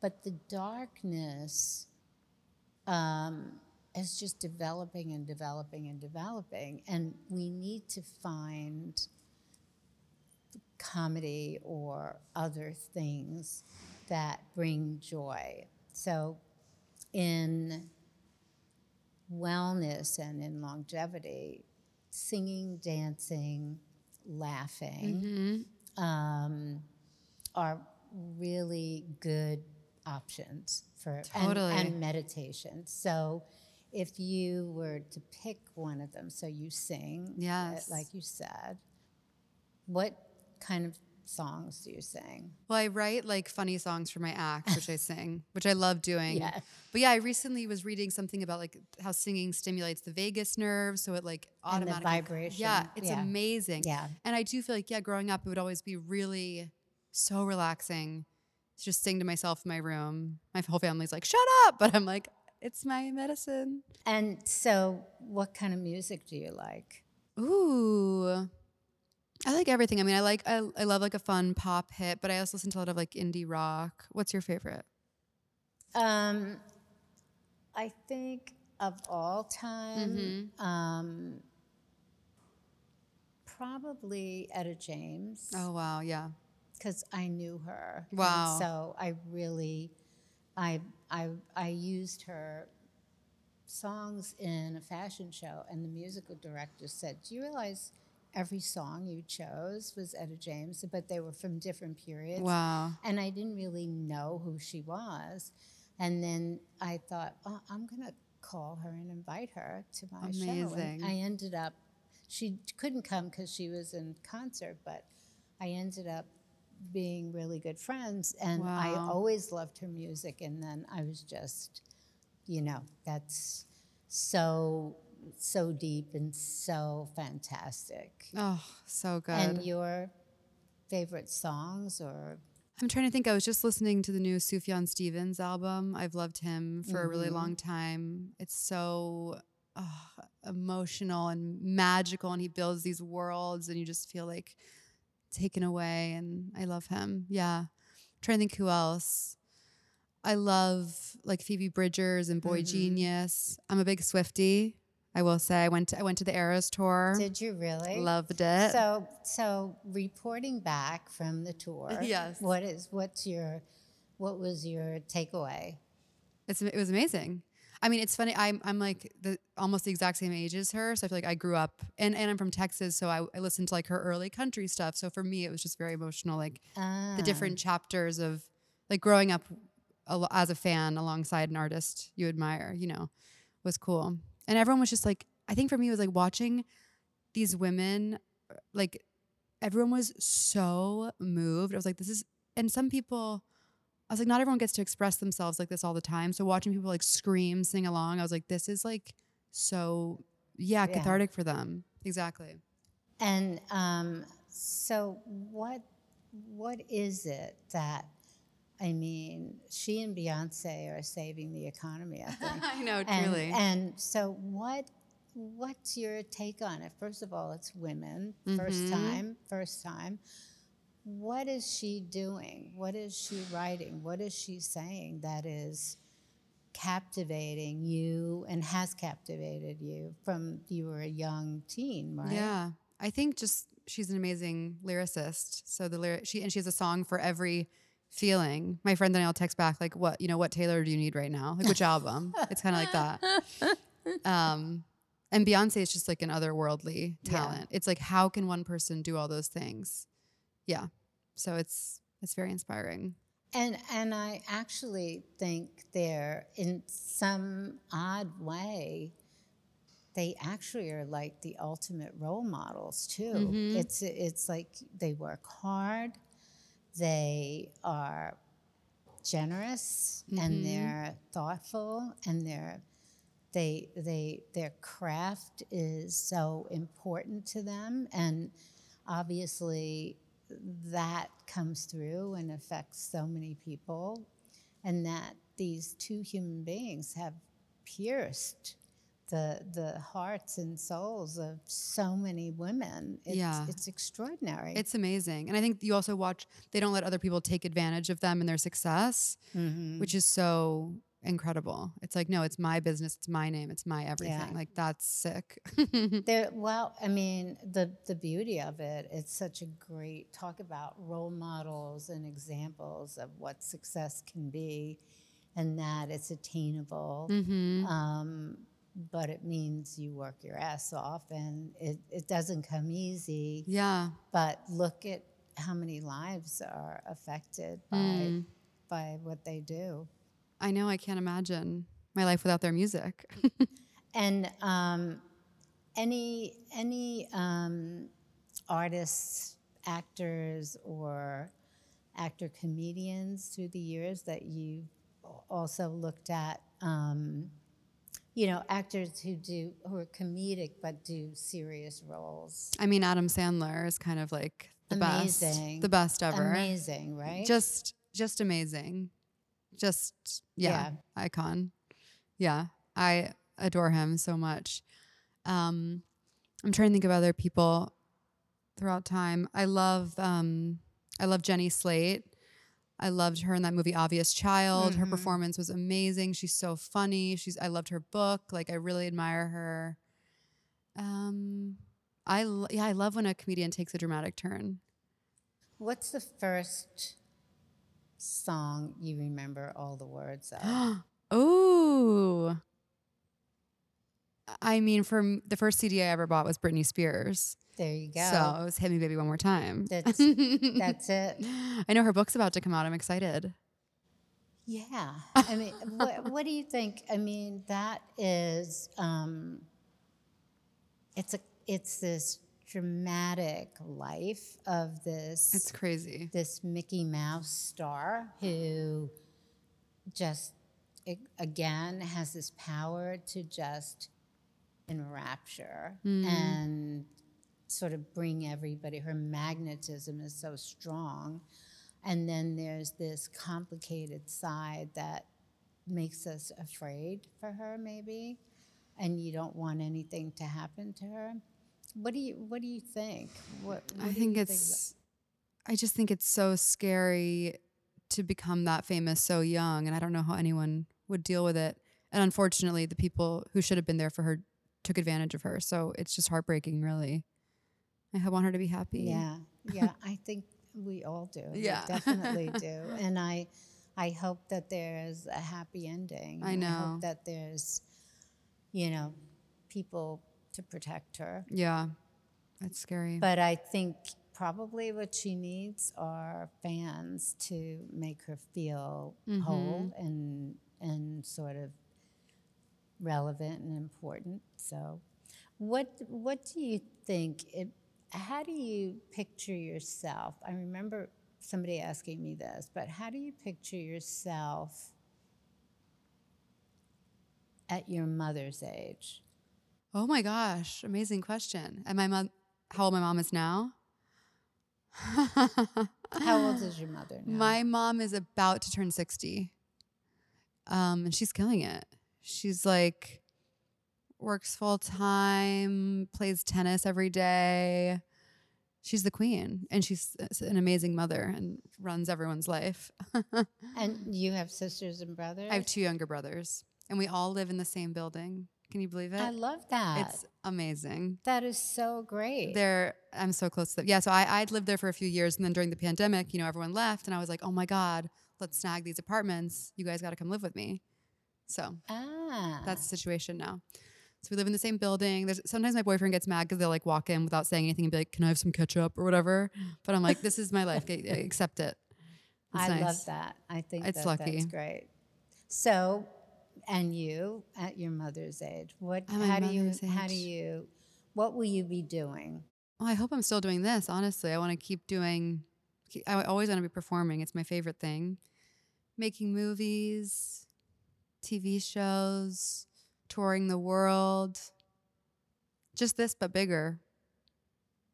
but the darkness um, is just developing and developing and developing. And we need to find comedy or other things that bring joy. So, in wellness and in longevity, singing, dancing, laughing um, are really good options for and- Totally. and, meditation. So, if you were to pick one of them, so you sing, uh, Yes. like you said, what kind of songs do you sing? Well, I write like funny songs for my act, which I sing, which I love doing. Yeah. But yeah, I recently was reading something about like how singing stimulates the vagus nerve, so it like And the automatically. vibration, Yeah, it's yeah. amazing. Yeah. And I do feel like yeah, growing up, it would always be really so relaxing just sing to myself in my room. My whole family's like, "Shut up!" But I'm like, "It's my medicine." And so, what kind of music do you like? Ooh. I like everything. I mean, I like I, I love like a fun pop hit, but I also listen to a lot of like indie rock. What's your favorite? Um, I think of all time, um, probably Etta James. Oh wow, yeah. Because I knew her. and so I really, I, I, I used her songs in a fashion show, and the musical director said, "Do you realize every song you chose was Etta James, but they were from different periods?" Wow. And I didn't really know who she was, and then I thought, "Oh, I'm gonna call her and invite her to my show." Amazing. And I ended up. She couldn't come because she was in concert, but I ended up being really good friends and I always loved her music and then I was just you know that's so so deep and so fantastic. Oh, so good. And your favorite songs or I'm trying to think. I was just listening to the new Sufjan Stevens album. I've loved him for a really mm-hmm. long time. It's so oh, emotional and magical, and he builds these worlds, and you just feel like taken away. And I love him. Yeah. trying to think who else. I love like Phoebe Bridgers and Boy mm-hmm. Genius. I'm a big Swifty. I will say I went to, I went to the Eras tour. did you really? Loved it. So so reporting back from the tour. Yes. What is what's your what was your takeaway? It's it was amazing. I mean, it's funny. I'm I'm like the almost the exact same age as her, so I feel like I grew up and and I'm from Texas, so I, I listened to like her early country stuff. So for me, it was just very emotional, like Ah. the different chapters of like growing up as a fan alongside an artist you admire. You know, was cool, and everyone was just like. I think for me, it was like watching these women, like everyone was so moved. I was like, this is, and some people. I was like, not everyone gets to express themselves like this all the time. So watching people like scream, sing along, I was like, this is like so, yeah, Yeah. cathartic for them. Exactly. And um, so, what what is it that I mean? She and Beyonce are saving the economy. I think. I know, and, truly. And so, what what's your take on it? First of all, it's women. First Mhm. time. First time. What is she doing? What is she writing? What is she saying that is captivating you and has captivated you from you were a young teen, right? Yeah. I think just she's an amazing lyricist. So the lyric she and she has a song for every feeling. My friend Danielle texts back like, "What you know? What Taylor do you need right now? Like which album?" It's kind of like that. Um, and Beyonce is just like an otherworldly Yeah. talent. It's like how can one person do all those things? Yeah. So it's it's very inspiring. And and I actually think they're in some odd way, they actually are like the ultimate role models too. Mhm. It's it's like they work hard, they are generous, Mhm. and they're thoughtful, and they're they they their craft is so important to them, and obviously that comes through and affects so many people, and that these two human beings have pierced the the hearts and souls of so many women. It's, Yeah. it's extraordinary. It's amazing. And I think you also watch they don't let other people take advantage of them and their success, Mhm. which is so incredible. It's like, no, it's my business, it's my name, it's my everything. Yeah. Like that's sick. There, well, I mean, the the beauty of it, it's such a great talk about role models and examples of what success can be, and that it's attainable. hmm Um, but it means you work your ass off, and it, it doesn't come easy. Yeah. But look at how many lives are affected by Mm. by what they do. I know I can't imagine my life without their music. And um, any any um, artists, actors, or actor comedians through the years that you've also looked at. Um, you know, actors who do who are comedic but do serious roles. I mean, Adam Sandler is kind of like the Amazing. best, the best ever. Amazing, right? Just, just amazing. Just, yeah, icon. Yeah, I adore him so much. Um, I'm trying to think of other people. throughout time. I love um I love Jenny Slate. I loved her in that movie Obvious Child. Her Mhm. performance was amazing. She's so funny. She's I loved her book. Like I really admire her. Um I yeah, I love when a comedian takes a dramatic turn. What's the first song you remember all the words of? Ooh. I mean, from the first CD I ever bought was Britney Spears. there you go. So it was Hit Me Baby One More Time. That's- That's it. I know her book's about to come out. I'm excited. Yeah. I mean, what, what do you think? I mean, that is, um, it's a, it's this dramatic life of this, It's crazy. this Mickey Mouse star who just, again, has this power to just enrapture mm. and sort of bring everybody, her magnetism is so strong. And then there's this complicated side that makes us afraid for her, maybe, and you don't want anything to happen to her. What do you What do you think? What, what I think it's, I just think it's so scary to become that famous so young. And I don't know how anyone would deal with it. And unfortunately, the people who should have been there for her took advantage of her. So it's just heartbreaking, really. I want her to be happy. Yeah, yeah. I think we all do. We Yeah. definitely do. And I, I hope that there's a happy ending. I know. hope that there's, you know, people to protect her. Yeah. That's scary. But I think probably what she needs are fans to make her feel mm-hmm. whole and and sort of relevant and important. So, what what do you think? It, how do you picture yourself? I remember somebody asking me this, but how do you picture yourself at your mother's age? Oh my gosh. Amazing question. And my mom, how old my mom is now? How old is your mother now? My mom is about to turn 60. Um, and she's killing it. She's like works full time, plays tennis every day. She's the queen and she's an amazing mother and runs everyone's life. and you have sisters and brothers. I have two younger brothers and we all live in the same building. Can you believe it? I love that. It's amazing. that is so great. There, I'm so close to them. Yeah, so I, I'd lived there for a few years, and then during the pandemic, you know, everyone left, and I was like, oh my god, let's snag these apartments. You guys got to come live with me. So ah, that's the situation now. So we live in the same building. There's sometimes my boyfriend gets mad because they'll like walk in without saying anything and be like, "Can I have some ketchup or whatever?" But I'm like, "This is my life. Accept it." It's I nice. love that. I think It's that lucky. that's great. So, and you at your mother's age, what? How do you? mother's How do you? What will you be doing? Well, I hope I'm still doing this. Honestly, I want to keep doing. I always want to be performing. It's my favorite thing. Making movies, TV shows, touring the world. Just this, but bigger.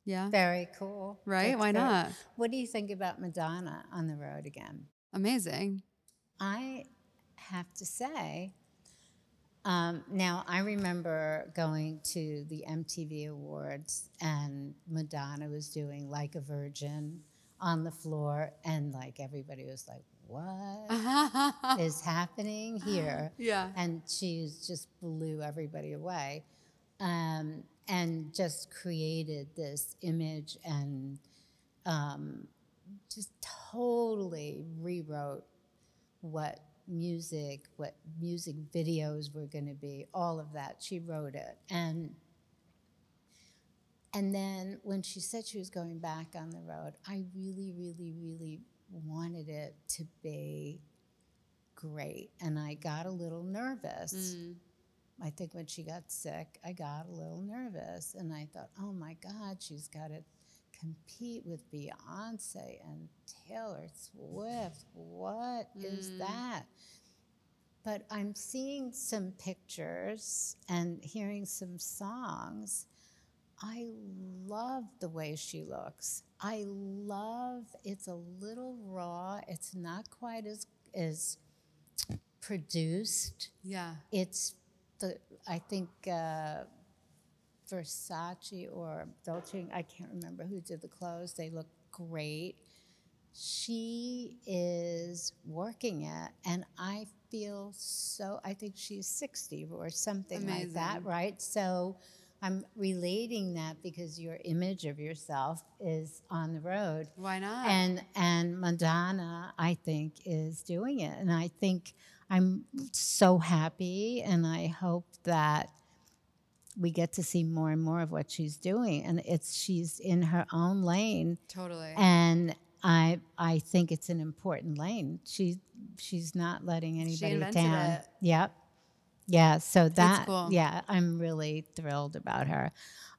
Yeah. Very cool. Right? That's Why not? What do you think about Madonna on the road again? Amazing. I have to say, um, now I remember going to the MTV Awards and Madonna was doing Like a Virgin on the floor, and like everybody was like, What is happening here? yeah. And she just blew everybody away um, and just created this image and um, just totally rewrote what music, what music videos were going to be, all of that. She wrote it. And and then when she said she was going back on the road, I really, really, really wanted it to be great. And I got a little nervous. Mm. I think when she got sick, I got a little nervous. And I thought, oh my God, she's got to compete with Beyonce and Taylor Swift. What is Mm. that? But I'm seeing some pictures and hearing some songs. I love the way she looks. I love it's a little raw. It's not quite as as produced Yeah. it's the I think uh, Versace or Dolce. I can't remember who did the clothes. They look great. She is working it, and I feel so. I think she's 60 or something like that, right? So I'm relating that because your image of yourself is on the road. Why not? And and Madonna, I think, is doing it, and I think I'm so happy, and I hope that we get to see more and more of what she's doing, and it's she's in her own lane, totally. and I I think it's an important lane. She she's not letting anybody down. it. Yep. Yeah, so that cool. yeah, I'm really thrilled about her.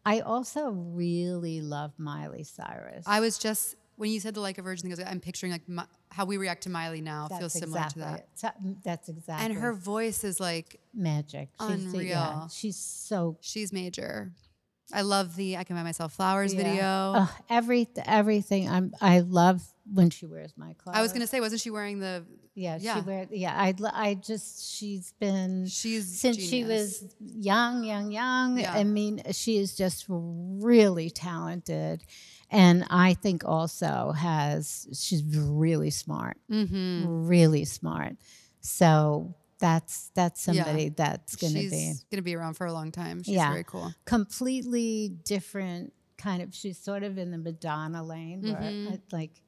I also really love Miley Cyrus. I was just when you said the like a virgin thing, I was like, I'm picturing like how we react to Miley now feels similar exactly to that. it. Mm, that's exactly. And her voice is like magic. She's, yeah, Unreal. she's so she's major. I love the I can buy myself flowers video. Ugh, every everything. I'm. I love when she wears my clothes. I was gonna say, wasn't she wearing the? Yeah, yeah. she wear. Yeah, I. I just. She's been She's since she was young, young, young. Yeah. I mean, she is just really talented, and I think also has. She's really smart. Mm-hmm. Really smart. So that's that's Yeah. somebody that's going to She's be. gonna be around for a long time. She's Yeah. very cool. completely different kind of she's sort of in the madonna lane where Mhm. I, like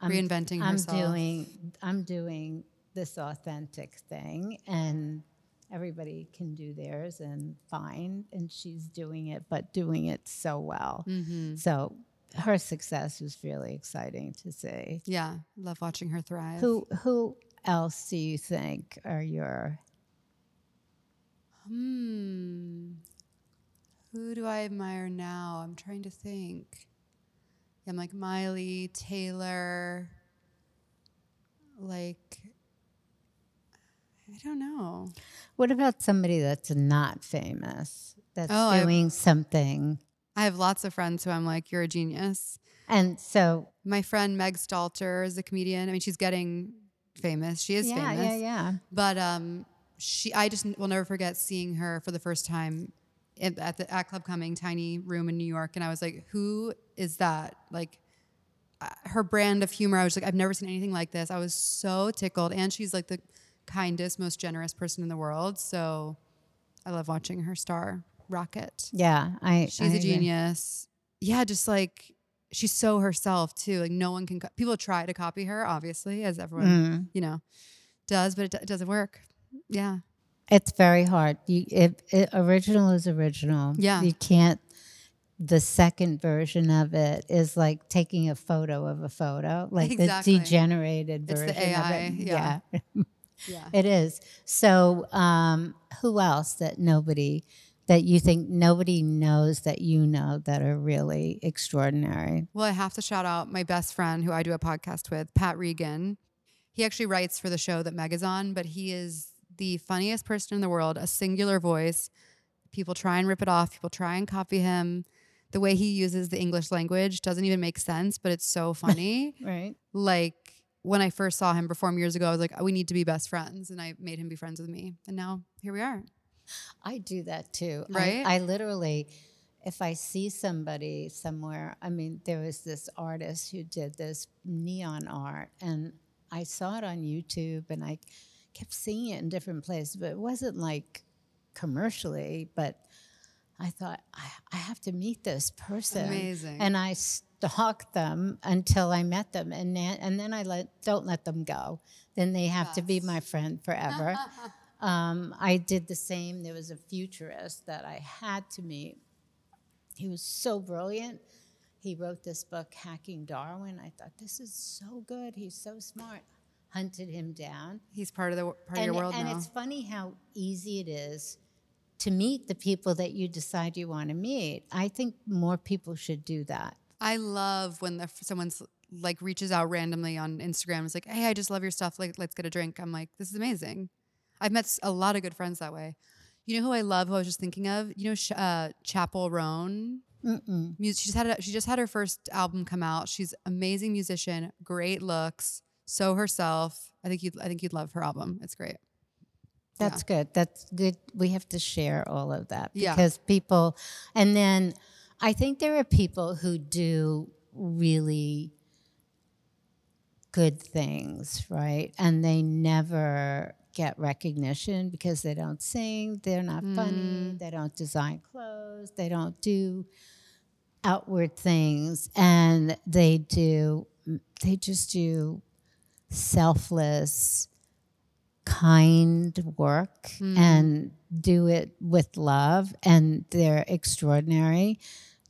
I'm, Reinventing I'm herself. doing i'm doing this authentic thing and everybody can do theirs and fine and she's doing it but doing it so well Mm-hmm. so her success was really exciting to see Yeah, love watching her thrive. who who else do you think are your Hmm. Who do I admire now? I'm trying to think. Yeah, I'm like Miley, Taylor. Like, I don't know. what about somebody that's not famous that's Oh, doing something I have lots of friends who I'm like, you're a genius. and so My friend Meg Stalter is a comedian. I mean, she's getting famous. She is yeah, famous. yeah, yeah. But um, she, I just will never forget seeing her for the first time at the at Club Cumming tiny room in New York, and I was like, "Who is that?" Like uh, her brand of humor. I was like, "I've never seen anything like this." I was so tickled, and she's like the kindest, most generous person in the world. So I love watching her star rocket. Yeah, I. She's I a agree. genius. Yeah, just like she's so herself too. Like no one can. Co- people try to copy her, obviously, as everyone Mm. you know does, but it, it doesn't work. Yeah, It's very hard. You, if it, original is original. Yeah. you can't. The second version of it is like taking a photo of a photo, like Exactly. the degenerated It's the version of AI, it. yeah. yeah. yeah. It is. So, um, who else that nobody that you think nobody knows that you know that are really extraordinary? Well, I have to shout out my best friend who I do a podcast with, Pat Regan. He actually writes for the show that Meg is on, but he is the funniest person in the world, a singular voice. People try and rip it off, people try and copy him. The way he uses the English language doesn't even make sense, but it's so funny. Right. like when I first saw him perform years ago, I was like, oh, we need to be best friends. And I made him be friends with me. And now here we are. I do that too. I- Right? I, literally, if I see somebody somewhere, I mean, there was this artist who did this neon art, and I saw it on YouTube, and I kept seeing it in different places, but it wasn't like commercially. But I thought I, I have to meet this person, Amazing. and I stalked them until I met them, and then, and then I let don't let them go. Then they have to be my friend forever. Um, I did the same. There was a futurist that I had to meet. He was so brilliant. He wrote this book, Hacking Darwin. I thought, this is so good. He's so smart. Hunted him down. He's part of the part of your world and now. it's funny how easy it is to meet the people that you decide you want to meet. I think more people should do that. I love when the someone's like reaches out randomly on Instagram. It's like, hey, I just love your stuff. Like, let's get a drink. I'm like, this is amazing. I've met a lot of good friends that way. You know who I love? Who I was just thinking of? You know, uh, Chappell Roan. Mm-mm. She just had a, she just had her first album come out. She's amazing musician, great looks, so herself. I think you I think you'd love her album. It's great. That's good. That's good. We have to share all of that Yeah. because people, and then I think there are people who do really good things, right? And they never get recognition because they don't sing, they're not funny, mm. they don't design clothes, they don't do outward things, and they do, they just do selfless, kind work mm. and do it with love, and they're extraordinary.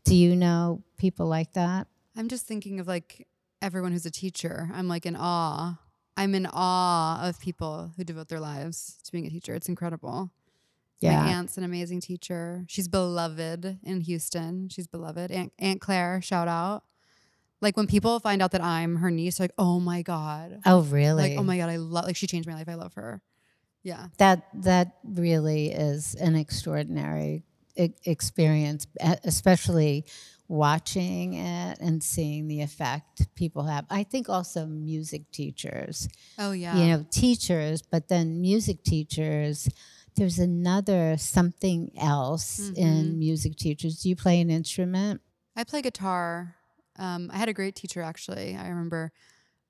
Do you know people like that? I'm just thinking of like everyone who's a teacher. I'm like in awe. I'm in awe of people who devote their lives to being a teacher. It's incredible. My aunt's an amazing teacher. She's beloved in Houston. She's beloved. Aunt, aunt Claire, shout out. Like when people find out that I'm her niece, like, oh my God. Oh, really? Like, oh my God, I love like she changed my life. I love her. Yeah. that that really is an extraordinary e- experience, especially watching it and seeing the effect people have. I think also music teachers, Oh yeah. you know, teachers, but then music teachers. There's another something else in music teachers. Do you play an instrument? I play guitar. Um, I had a great teacher actually. I remember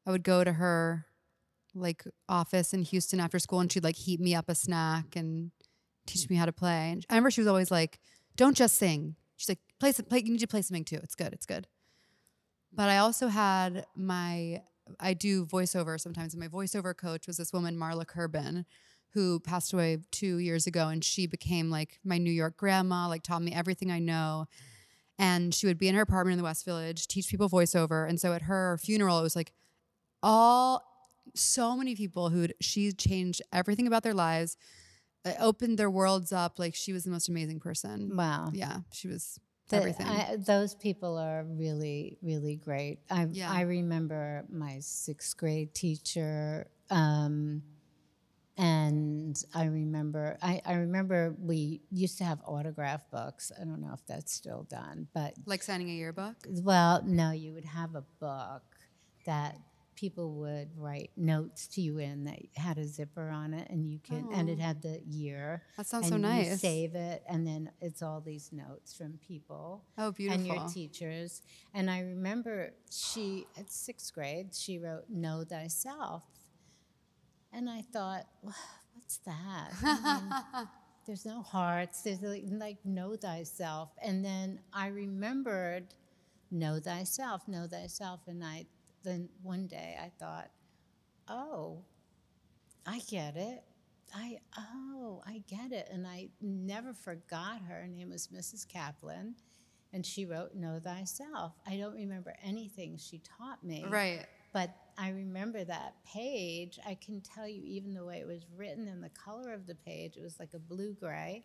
I would go to her like office in Houston after school and she'd like heat me up a snack and teach me how to play. And I remember she was always like, "Don't just sing." She's like, "Play some play you need to play something too. It's good. It's good." But I also had my I do voiceover sometimes and my voiceover coach was this woman Marla Kirban who passed away 2 years ago and she became like my New York grandma, like taught me everything I know and she would be in her apartment in the West Village, teach people voiceover. And so at her funeral, it was like all so many people who she changed everything about their lives, uh, opened their worlds up. Like she was the most amazing person. Wow. Yeah, she was The- everything. I, those people are really, really great. I Yeah. I remember my sixth grade teacher, um, and I remember I, I remember we used to have autograph books. I don't know if that's still done, but like signing a yearbook. well, no, you would have a book that people would write notes to you in that had a zipper on it, and you can and it Oh. had the year. That sounds and so You nice. save it, and then it's all these notes from people Oh, beautiful. and your teachers. And I remember she, at sixth grade, she wrote, Know Thyself. And I thought, "Wha- What's that? I mean, there's no hearts. There's like, like, Know Thyself. And then I remembered, Know Thyself, Know Thyself. And I, then one day I thought, Oh, I get it. I oh, I get it. And I never forgot her. Her name was Mrs. Kaplan. And she wrote Know Thyself. I don't remember anything she taught me. right. But I remember that page. I can tell you even the way it was written and the color of the page. It was like a blue gray.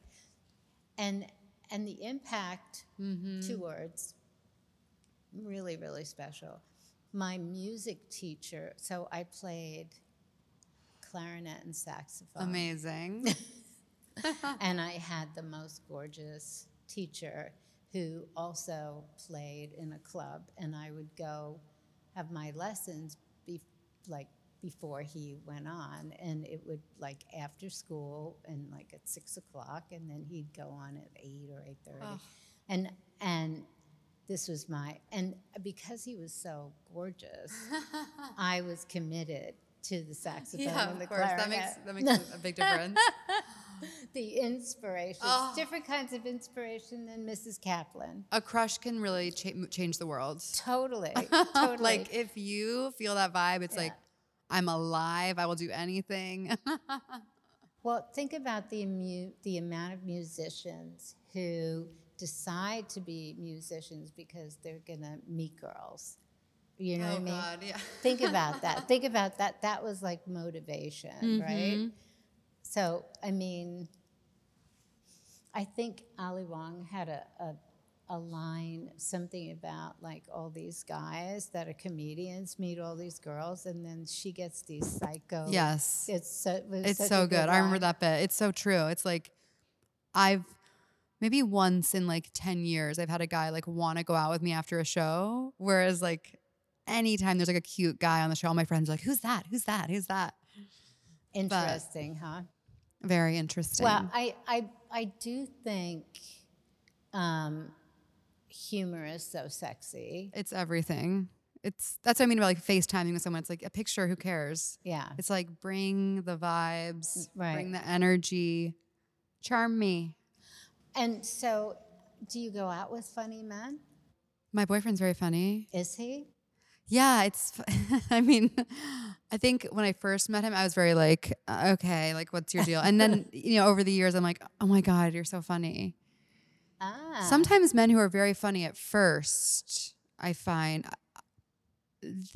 And and the impact, mm-hmm. two words, really, really special. My music teacher, so I played clarinet and saxophone Amazing. and I had the most gorgeous teacher who also played in a club, and I would go have my lessons be, like before he went on, and it would like after school and like at six o'clock, and then he'd go on at eight or eight thirty, Oh. and and this was my and because he was so gorgeous, I was committed to the saxophone yeah, and the of course. That makes that makes a big difference. the inspiration, Oh. different kinds of inspiration than Mrs. Kaplan. a crush can really cha- change the world. Totally, totally. like if you feel that vibe, it's like I'm alive. I will do anything. well, think about the the amount of musicians who decide to be musicians because they're gonna meet girls. You know what I mean? Oh, yeah. Think about that. Think about that. That was like motivation, right? Mm-hmm. So, I mean, I think Ali Wong had a, a, a line, something about like all these guys that are comedians meet all these girls, and then she gets these psycho. Yes. It's so, it It's so good. I remember that bit. It's so true. It's like I've maybe once in like 10 years I've had a guy like want to go out with me after a show whereas like anytime there's like a cute guy on the show all my friends are like who's that? Who's that? Who's that? Interesting, huh? Very interesting. Well, I, I, I do think um, humor is so sexy. it's everything. It's that's what I mean about like FaceTiming with someone. It's like a picture. Who cares? Yeah. It's like bring the vibes, Right. bring the energy, charm me. And so, do you go out with funny men? My boyfriend's very funny. Is he? Yeah, it's. I mean, I think when I first met him, I was very like, okay, like, what's your deal? And then, you know, over the years, I'm like, oh my god, you're so funny. Ah. Sometimes men who are very funny at first, I find,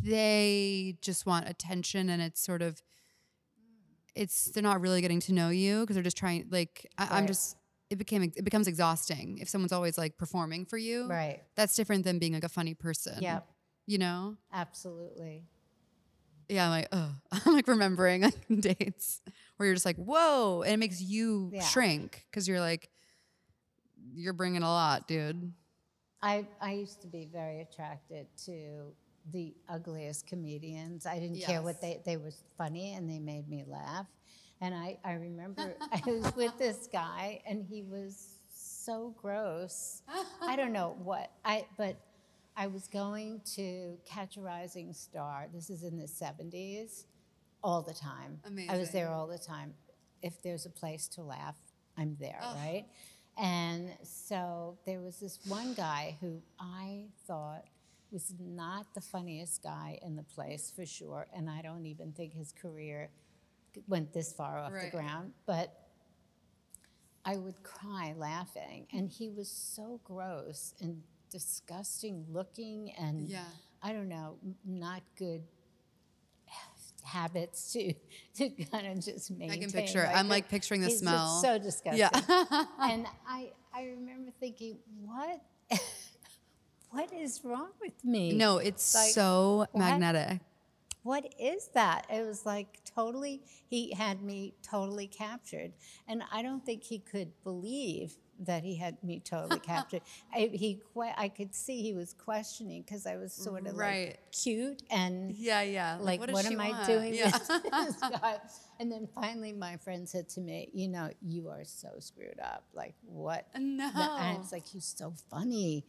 they just want attention, and it's sort of, it's they're not really getting to know you because they're just trying. Like, I, I'm just. It became it becomes exhausting if someone's always like performing for you. Right. That's different than being like a funny person. Yep. You know. Absolutely. Yeah, I'm like, oh, I'm like remembering like dates where you're just like, whoa, and it makes you Yeah. shrink because you're like, you're bringing a lot, dude. I, I used to be very attracted to the ugliest comedians. I didn't care what they, they were funny and they made me laugh. And I, I remember I was with this guy and he was so gross. I don't know what I but I was going to catch a rising star. This is in the 70s all the time. Amazing. I was there all the time. If there's a place to laugh, I'm there, right? And so there was this one guy who I thought was not the funniest guy in the place for sure. And I don't even think his career went this far off Right. the ground. But I would cry laughing. And he was so gross and disgusting looking and Yeah. I don't know, not good habits to to kind of just maintain. I can picture. right? I'm like picturing the smell. so disgusting. yeah. and I I remember thinking, what what is wrong with me? no, it's Like, so magnetic. What is that? It was like totally he had me totally captured. And I don't think he could believe that he had me totally captured. I, he I could see he was questioning because I was sort of Right. like cute and Yeah, yeah. like, does what she am I want? doing Yeah. this guy? And then finally, my friend said to me, "You know, you are so screwed up. Like what?" Uh, no. And it's like he's so funny.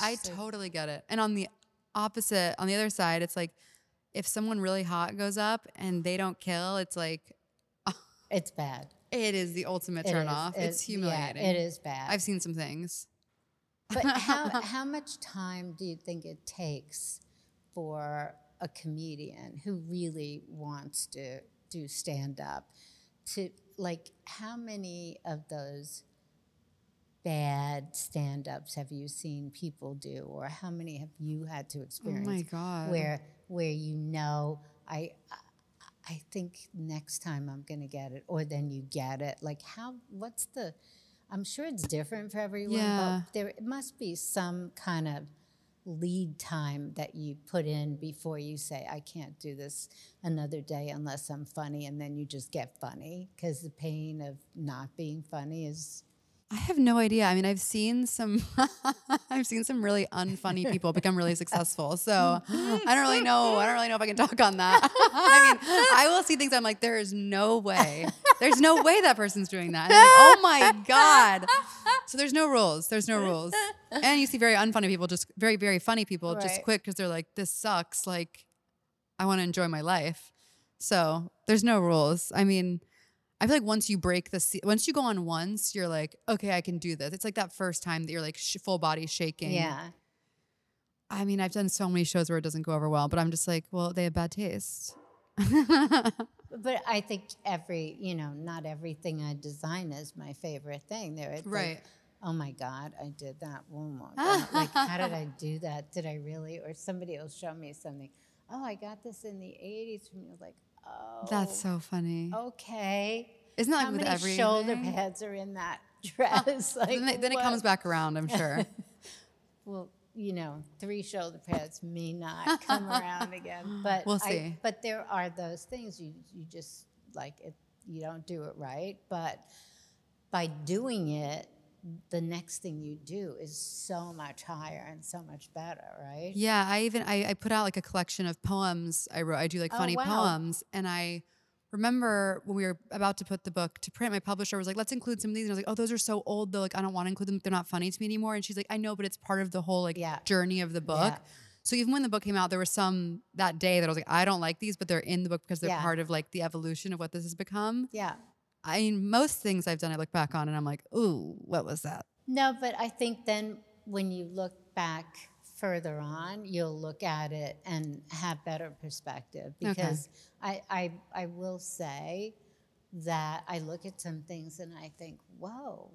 I like, totally get it. And on the opposite, on the other side, it's like if someone really hot goes up and they don't kill, it's like it's bad. it is the ultimate It turn is. off. It- It's humiliating. Yeah, it is bad. I've seen some things. but how how much time do you think it takes for a comedian who really wants to do stand up to like how many of those bad stand ups have you seen people do or how many have you had to experience Oh my god. where where you know I I- think next time I'm going to get it or then you get it like how what's the I'm sure it's different for everyone Yeah. but there must be some kind of lead time that you put in before you say I can't do this another day unless I'm funny and then you just get funny cuz the pain of not being funny is I have no idea. I mean, I've seen some I've seen some really unfunny people become really successful. So oh, I don't really know. I don't really know if I can talk on that. I mean, I will see things I'm like, there is no way. There's no way that person's doing that. And I'm like, oh my God. So there's no rules. There's no rules. And you see very unfunny people, just very, very funny people just quit because they're like, this sucks. Like, I want to enjoy my life. So there's no rules. I mean, I feel like once you break the, once you go on once, you're like, okay, I can do this. It's like that first time that you're like sh- full body shaking. yeah I mean, I've done so many shows where it doesn't go over well, but I'm just like, well, they have bad taste. But I think every, you know, not everything I design is my favorite thing. There, it's like, Right. oh my God, I did that. My God. like, how did I do that? Did I really? Or somebody will show me something. Oh, I got this in the '80s from you. Like, oh, That's so funny. okay. Isn't that How like with many everything? shoulder pads are in that dress? like, then, it- then it comes back around, I'm sure. Well, you know, three shoulder pads may not come around again, but We'll I- see. but there are those things you you just like it. You don't do it right, but by doing it, the next thing you do is so much higher and so much better, right? Yeah, I even I, I put out like a collection of poems I wrote. I do like Oh, funny wow. poems, and I remember when we were about to put the book to print, my publisher was like, let's include some of these. And I was like, oh, those are so old though. Like, I don't want to include them. They're not funny to me anymore. And she's like, I know, but it's part of the whole like Yeah. journey of the book. Yeah. So even when the book came out, there were some that day that I was like, I don't like these, but they're in the book because they're Yeah. part of like the evolution of what this has become. Yeah. I mean, most things I've done, I look back on and I'm like, ooh, what was that? No, but I think then when you look back further on, you'll look at it and have better perspective. Okay. Because I, I, I will say that I look at some things and I think, whoa,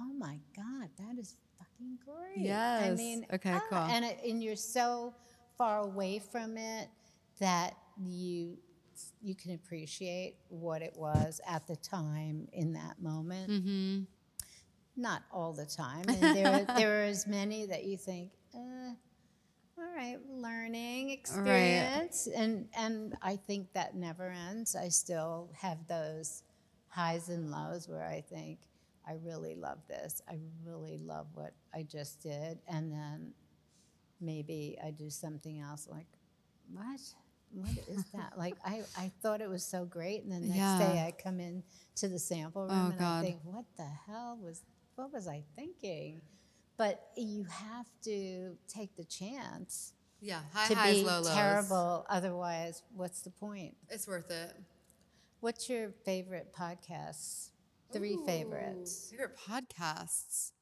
oh my God, that is fucking great. Yes. I mean, Okay, ah, cool. And, it, and you're so far away from it that you you can appreciate what it was at the time in that moment Mm-hmm. not all the time. And there, there are as many that you think, uh, all right, learning experience, Right. and and I think that never ends. I still have those highs and lows where I think I really love this. I really love what I just did, and then maybe I do something else like, what? What is that? like I, I thought it was so great, and then the next Yeah. day I come in to the sample room Oh, and God. I think, what the hell was what was I thinking? But you have to take the chance Yeah, high to highs, be low lows. terrible. Otherwise, what's the point? It's worth it. What's your favorite podcasts? Three favorites. Favorite podcasts.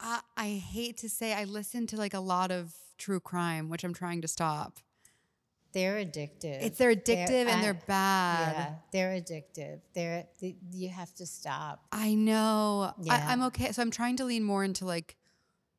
I, I hate to say I listen to like a lot of true crime, which I'm trying to stop. They're addictive. It's they're addictive and I- they're bad. Yeah, they're addictive. They're th- you have to stop. I know. Yeah. I, I'm okay. So I'm trying to lean more into like,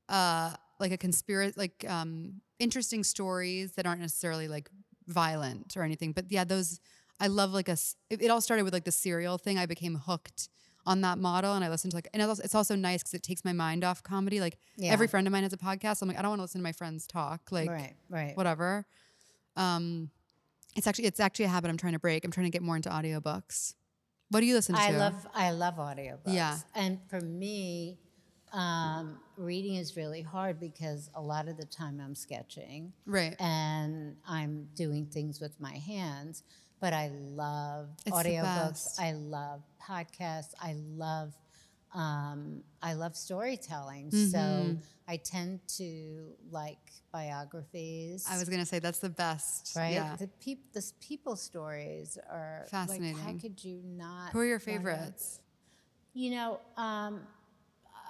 uh, like a conspiracy, like um, interesting stories that aren't necessarily like violent or anything. But yeah, those I love. Like a, it, it all started with like the serial thing. I became hooked on that model, and I listened to like, and it's also, it's also nice because it takes my mind off comedy. Like Yeah. every friend of mine has a podcast. I'm like, I don't want to listen to my friends talk. Like right, right. whatever. Um, it's actually it's actually a habit I'm trying to break. I'm trying to get more into audiobooks. What do you listen to? I love I love audiobooks. Yeah. And for me, um, reading is really hard because a lot of the time I'm sketching right. and I'm doing things with my hands. But I love It's audiobooks. I love podcasts. I love um, I love storytelling. Mm-hmm. So I tend to like biographies. I was gonna say that's the best. right. Yeah. The peop- the people stories are Like, how could you not? Who are your wanna- favorites? You know, um,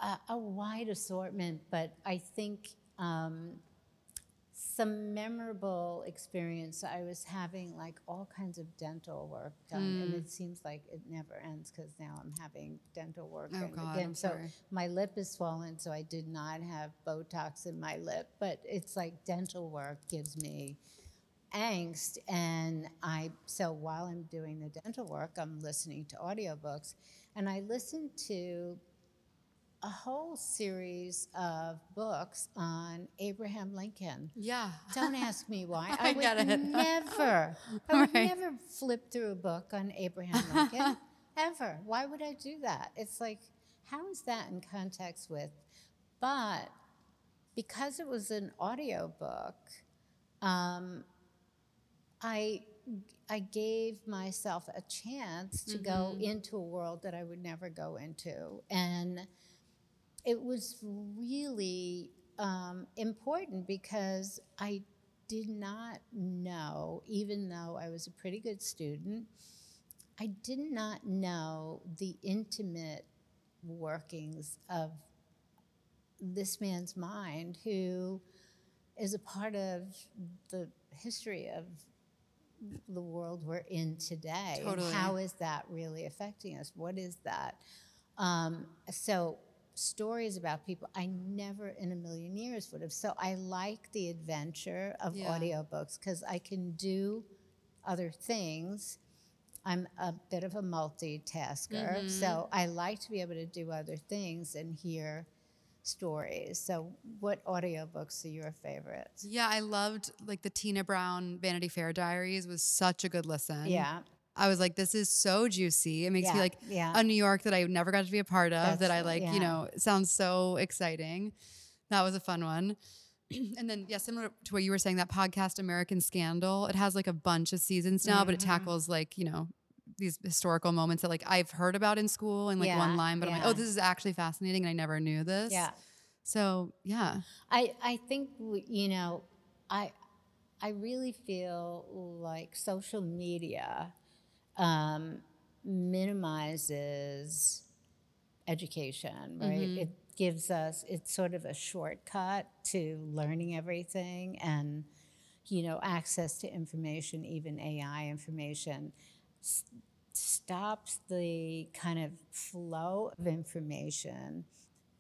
a, a wide assortment, but I think um, some memorable experience. I was having like all kinds of dental work done, Mm. and it seems like it never ends because now I'm having dental work Oh, God, again. I'm so sorry. my lip is swollen, so I did not have Botox in my lip, but it's like dental work gives me angst and i so while i'm doing the dental work i'm listening to audiobooks and i listen to a whole series of books on abraham lincoln. Yeah. don't ask me why. I i would never i would Right. never flip through a book on abraham lincoln ever. Why would i do that? It's like how is that in context with but because it was an audiobook um, I I gave myself a chance to go into a world that I would never go into, and it was really um, important because I did not know, even though I was a pretty good student, I did not know the intimate workings of this man's mind who is a part of the history of the world we're in today. Totally. how is that really affecting us? What is that? Um, so stories about people I never in a million years would have. So I like the adventure of Yeah. audiobooks because I can do other things. I'm a bit of a multitasker, Mm-hmm. so I like to be able to do other things and hear stories. So, what audiobooks are your favorites? Yeah, I loved like the Tina Brown Vanity Fair Diaries was such a good listen. Yeah, I was like, this is so juicy. It makes me like yeah. a New York that I never got to be a part of. that I like, yeah. you know, sounds so exciting. That was a fun one. and then yeah, similar to what you were saying, that podcast American Scandal, it has like a bunch of seasons now, but it Mm-hmm. tackles like you know these historical moments that like I've heard about in school and like Yeah, one line, but I'm like, oh, this is actually fascinating, and I never knew this. Yeah. So yeah, I, I think you know I I really feel like social media um, minimizes education, right? It gives us it's sort of a shortcut to learning everything and you know access to information, even AI information. s- stops the kind of flow of information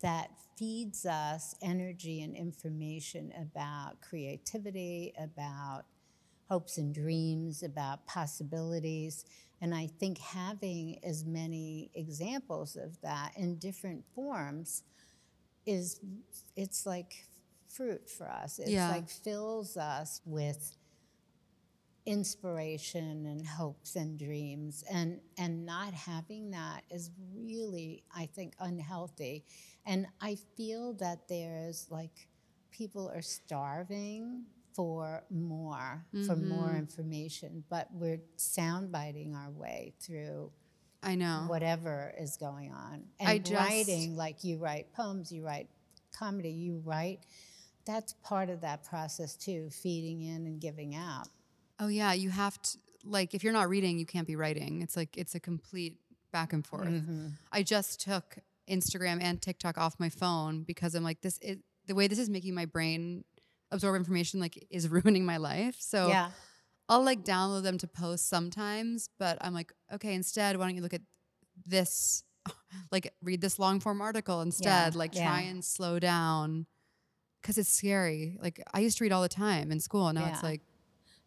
that feeds us energy and information about creativity, about hopes and dreams, about possibilities. And I think having as many examples of that in different forms is it's like fruit for us. It's Yeah. like fills us with inspiration and hopes and dreams and and not having that is really i think unhealthy and i feel that there's like people are starving for more for more Mm-hmm. information but we're soundbiting our way through I know. whatever is going on and I just- writing like you write poems you write comedy you write that's part of that process too feeding in and giving out Oh yeah, you have to like if you're not reading, you can't be writing. It's like it's a complete back and forth. Mm-hmm. I just took Instagram and TikTok off my phone because I'm like this is the way this is making my brain absorb information like is ruining my life. So yeah I'll like download them to post sometimes, but I'm like, okay, instead, why don't you look at this like read this long form article instead, Yeah, like yeah. try and slow down cuz it's scary. Like I used to read all the time in school, and now it's like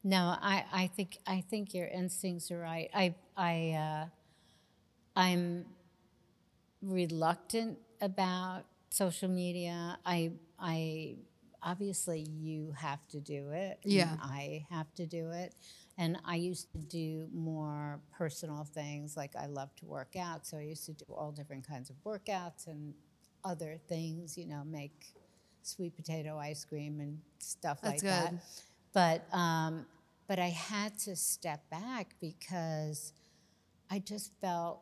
No, I, I think I think your instincts are right. I I uh, I'm reluctant about social media. I I obviously you have to do it. and Yeah. I have to do it. And I used to do more personal things like I love to work out, so I used to do all different kinds of workouts and other things, you know, make sweet potato ice cream and stuff That's like that. good. But um, but I had to step back because I just felt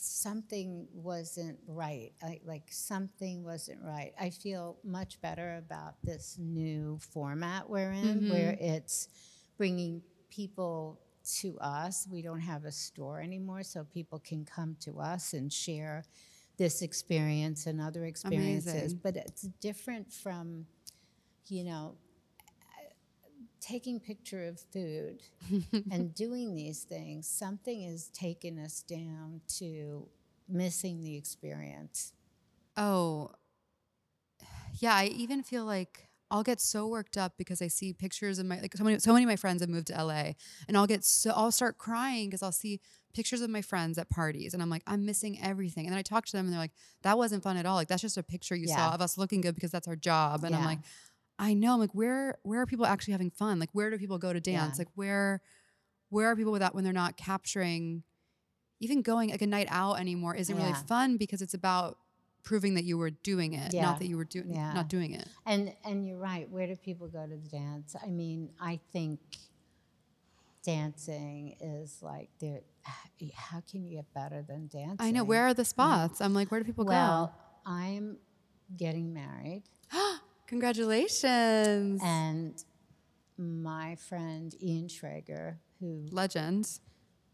something wasn't right. I, like something wasn't right. I feel much better about this new format we're in, mm-hmm. where it's bringing people to us. We don't have a store anymore, so people can come to us and share this experience and other experiences. Amazing. But it's different from, you know, taking picture of food and doing these things, something has taken us down to missing the experience. Oh, yeah. I even feel like I'll get so worked up because I see pictures of my like so many so many of my friends have moved to LA, and I'll get so I'll start crying because I'll see pictures of my friends at parties, and I'm like I'm missing everything. And then I talk to them, and they're like, "That wasn't fun at all. Like that's just a picture you Yeah. saw of us looking good because that's our job." And I'm like, I know. I'm like, where where are people actually having fun? Like where do people go to Yeah. dance? Like where where are people without when they're not capturing even going like a night out anymore isn't really fun because it's about proving that you were doing it, Yeah. not that you were doing Yeah. not doing it. And and you're right. Where do people go to the dance? I mean, I think dancing is like there. How can you get better than dancing? I know. Where are the spots? I'm like, where do people go? Well, I'm getting married? Congratulations. and my friend Ian Schrager, who Legend.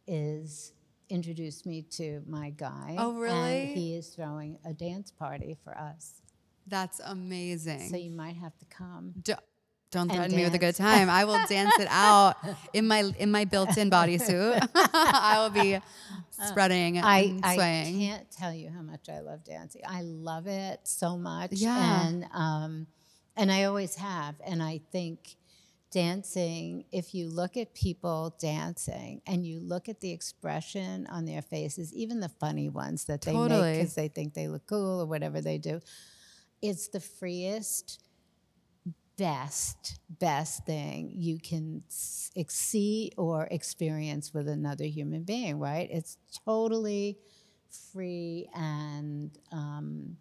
is introduced me to my guy. Oh, really? And he is throwing a dance party for us. That's amazing. So you might have to come. D- don't threaten me with a good time. I will dance it out in my in my built-in bodysuit. I will be spreading I, and swaying. I can't tell you how much I love dancing. I love it so much. Yeah. And um, and I always have. And I think dancing, if you look at people dancing and you look at the expression on their faces, even the funny ones that they make because they think they look cool or whatever they do, it's the freest, best, best thing you can see or experience with another human being, right? It's totally free and um,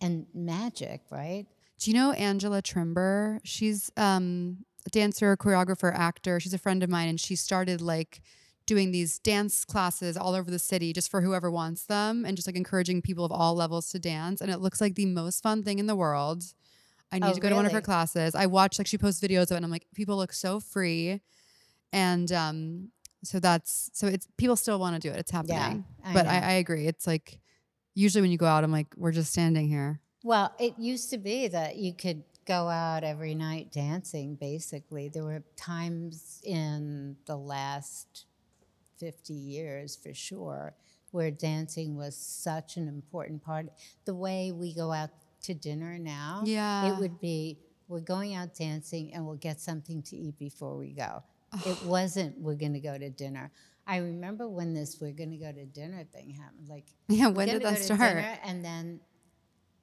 and magic, right? Do you know Angela Trimbur? She's um, a dancer, choreographer, actor. She's a friend of mine, and she started like doing these dance classes all over the city just for whoever wants them and just like encouraging people of all levels to dance. And it looks like the most fun thing in the world. I need Oh, to go to one of her classes. I watch like she posts videos of it and I'm like, people look so free. And um, so that's so it's people still want to do it. It's happening. I but. I, I agree. It's like usually when you go out, I'm like, we're just standing here. Well, it used to be that you could go out every night dancing, basically. There were times in the last 50 years, for sure, where dancing was such an important part. The way we go out to dinner now, Yeah. it would be we're going out dancing and we'll get something to eat before we go. It wasn't we're going to go to dinner. I remember when this we're going to go to dinner thing happened. Like, Yeah, when did that start? and then,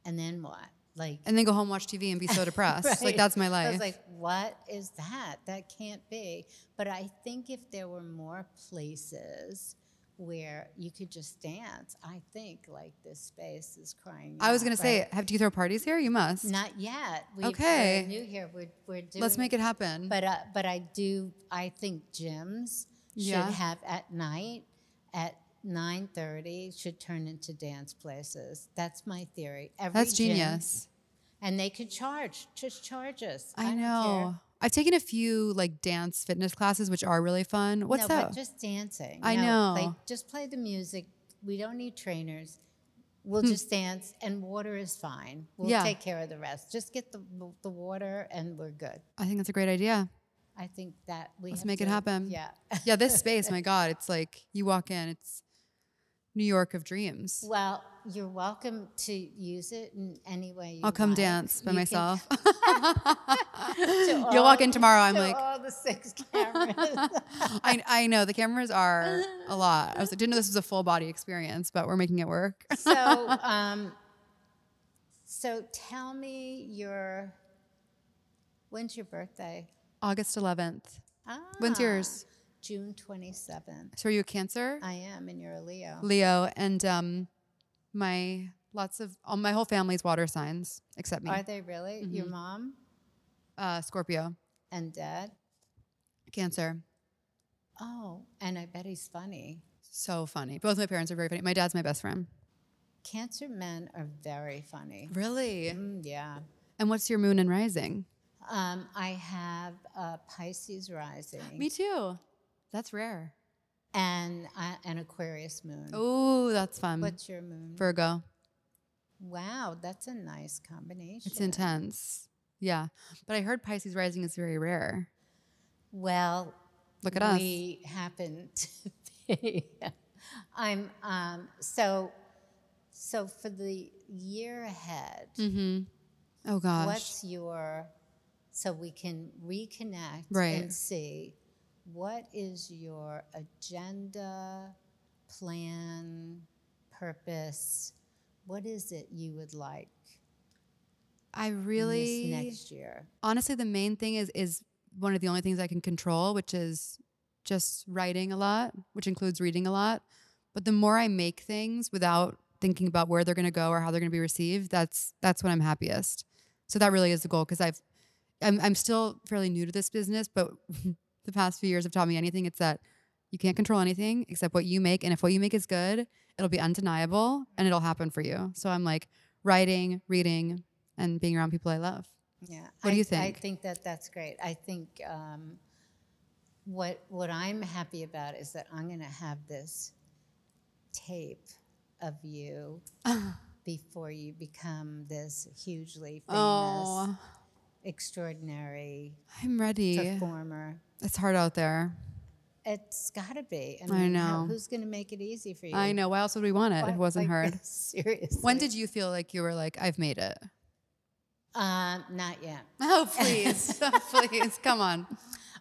and then what? Like, And then go home, watch TV, and be so depressed. Like that's my life. I was like, what is that? That can't be. But I think if there were more places where you could just dance, I think like this space is crying. I was out, gonna say, have do you throw parties here? You must. not yet. We, Okay. we're new here. We're we're doing. Let's make it happen. But uh, but I do. I think gyms should Yeah. have at night at. 9:30 should turn into dance places. That's my theory. Every That's gym- genius. and they could charge. Just charge us. I don't know. I've taken a few like dance fitness classes, which are really fun. What's no, that? just dancing. I No, know. Like, just play the music. We don't need trainers. We'll Hmm. just dance, and water is fine. We'll Yeah. take care of the rest. Just get the the water, and we're good. I think that's a great idea. I think that we Let's make it happen. Yeah. Yeah, this space, my God, it's like you walk in, it's New York of dreams. Well, you're welcome to use it in any way you I'll come like. dance by You myself. You'll walk in tomorrow. I'm to like, all the six cameras. I, I know the cameras are a lot. I was like, didn't know this was a full body experience, but we're making it work. so, um, so tell me your. When's your birthday? August 11th. Ah, When's yours? June twenty seventh. So are you a Cancer? I am, and you're a Leo. Leo, and um, my lots of all my whole family's water signs except me. Are they really? Your Mm-hmm. mom Uh, Scorpio, and dad? Cancer. Oh, and I bet he's funny. So funny. Both my parents are very funny. My dad's my best friend. Cancer men are very funny. Really? Mm, yeah. And what's your moon and rising? Um, I have uh, Pisces rising Me too. That's rare. and uh, an Aquarius moon. Oh, that's fun. What's your moon? Virgo. wow, that's a nice combination. It's intense. Yeah. But I heard Pisces rising is very rare. Well, Look at us. we happen to be. I'm um, so so for the year ahead. Mm-hmm. Oh gosh. What's your so we can reconnect Right. and see what is your agenda, plan, purpose? What is it you would like I really next year? honestly the main thing is is one of the only things I can control, which is just writing a lot, which includes reading a lot. But the more I make things without thinking about where they're going to go or how they're going to be received, that's that's when I'm happiest. So that really is the goal because I've I'm I'm still fairly new to this business, but the past few years have taught me anything. It's that you can't control anything except what you make, and if what you make is good, it'll be undeniable and it'll happen for you. So I'm like writing, reading, and being around people I love. Yeah. What do you think? I think? think that that's great. I think um, what what I'm happy about is that I'm going to have this tape of you before you become this hugely famous, Oh, extraordinary I'm ready. performer. It's hard out there. It's got to be. I, I mean, how- know. who's going to make it easy for you? I know. Why else would we want it Why- it wasn't like, hard? Seriously. When did you feel like you were like, I've made it? Um, not yet. Oh, please. please. Come on.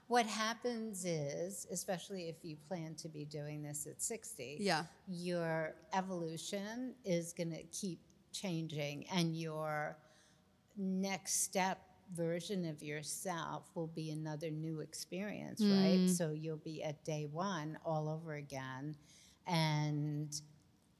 What happens is, especially if you plan to be doing this at 60, Yeah. your evolution is going to keep changing, and your next step version of yourself will be another new experience, right? Mm. So you'll be at day one all over again. And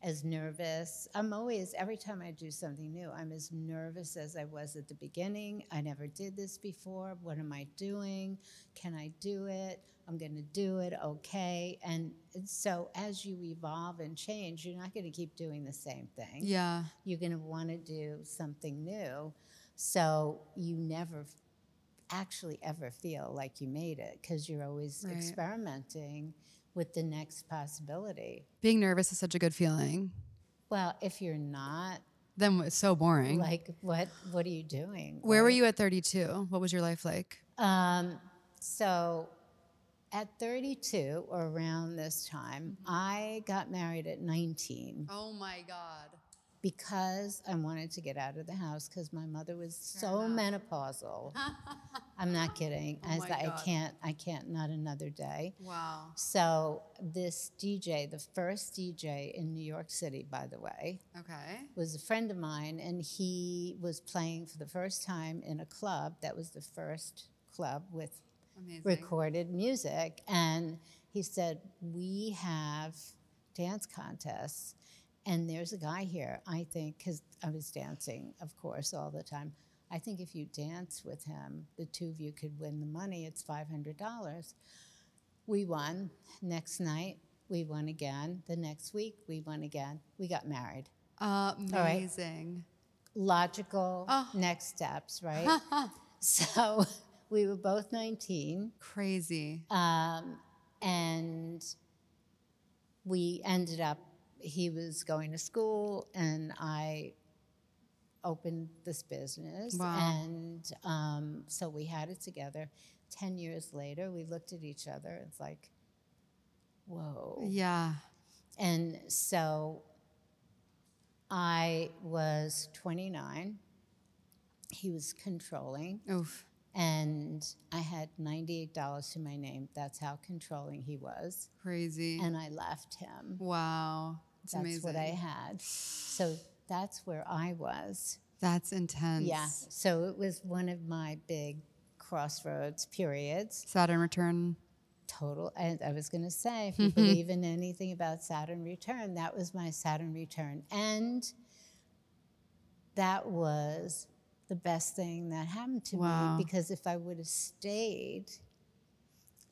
as nervous. I'm always, every time I do something new, I'm as nervous as I was at the beginning. I never did this before. What am I doing? Can I do it? I'm going to do it. Okay. And so as you evolve and change, you're not going to keep doing the same thing. Yeah. You're going to want to do something new. So you never actually ever feel like you made it because you're always Right. experimenting with the next possibility. Being nervous is such a good feeling. Well, if you're not, Then it's so boring. like, what what are you doing? Where were you at 32? What was your life like? Um, so at 32 or around this time, I got married at 19 Oh my God. Because I wanted to get out of the house because my mother was so menopausal. I'm not kidding. Oh I, was like, I can't, I can't, not another day. Wow. So this DJ, the first DJ in New York City, by the way, Okay. was a friend of mine, and he was playing for the first time in a club. That was the first club with Amazing. recorded music. And he said, We have dance contests. And there's a guy here, I think, because I was dancing, of course, all the time. I think if you dance with him, the two of you could win the money. It's $500. We won. Next night, we won again. The next week, we won again. We got married. Amazing. Logical Oh. next steps, right? so we were both 19. Crazy. Um, and we ended up, he was going to school, and I opened this business. Wow. And um, so we had it together. 10 years later, we looked at each other. It's like, whoa. Yeah. And so I was 29. He was controlling Oof. and I had $98 to my name. That's how controlling he was. Crazy. And I left him. wow. It's that's amazing. what I had. So that's where I was. That's intense. Yeah. So it was one of my big crossroads periods. Saturn return. Total. And I was going to say, if you believe in anything about Saturn return, that was my Saturn return. And that was the best thing that happened to Wow. me because if I would have stayed,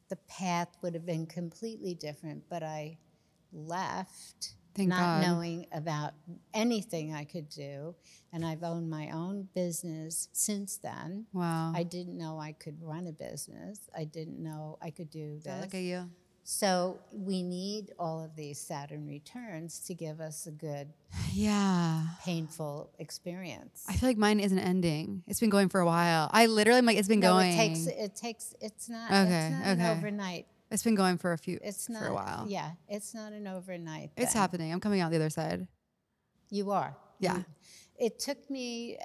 the path would have been completely different. But I left Thank not God. knowing about anything I could do. And I've owned my own business since then. Wow. I didn't know I could run a business. I didn't know I could do this. look at you. So we need all of these Saturn returns to give us a good, Yeah. painful experience. I feel like mine isn't ending. It's been going for a while. I literally am like it's been no, going. it takes. It takes. It's not. Okay, It's not okay. overnight. It's been going for a few It's not for a while. Yeah, it's not an overnight. It's thing. happening. I'm coming out the other side. You are. Yeah. You- It took me.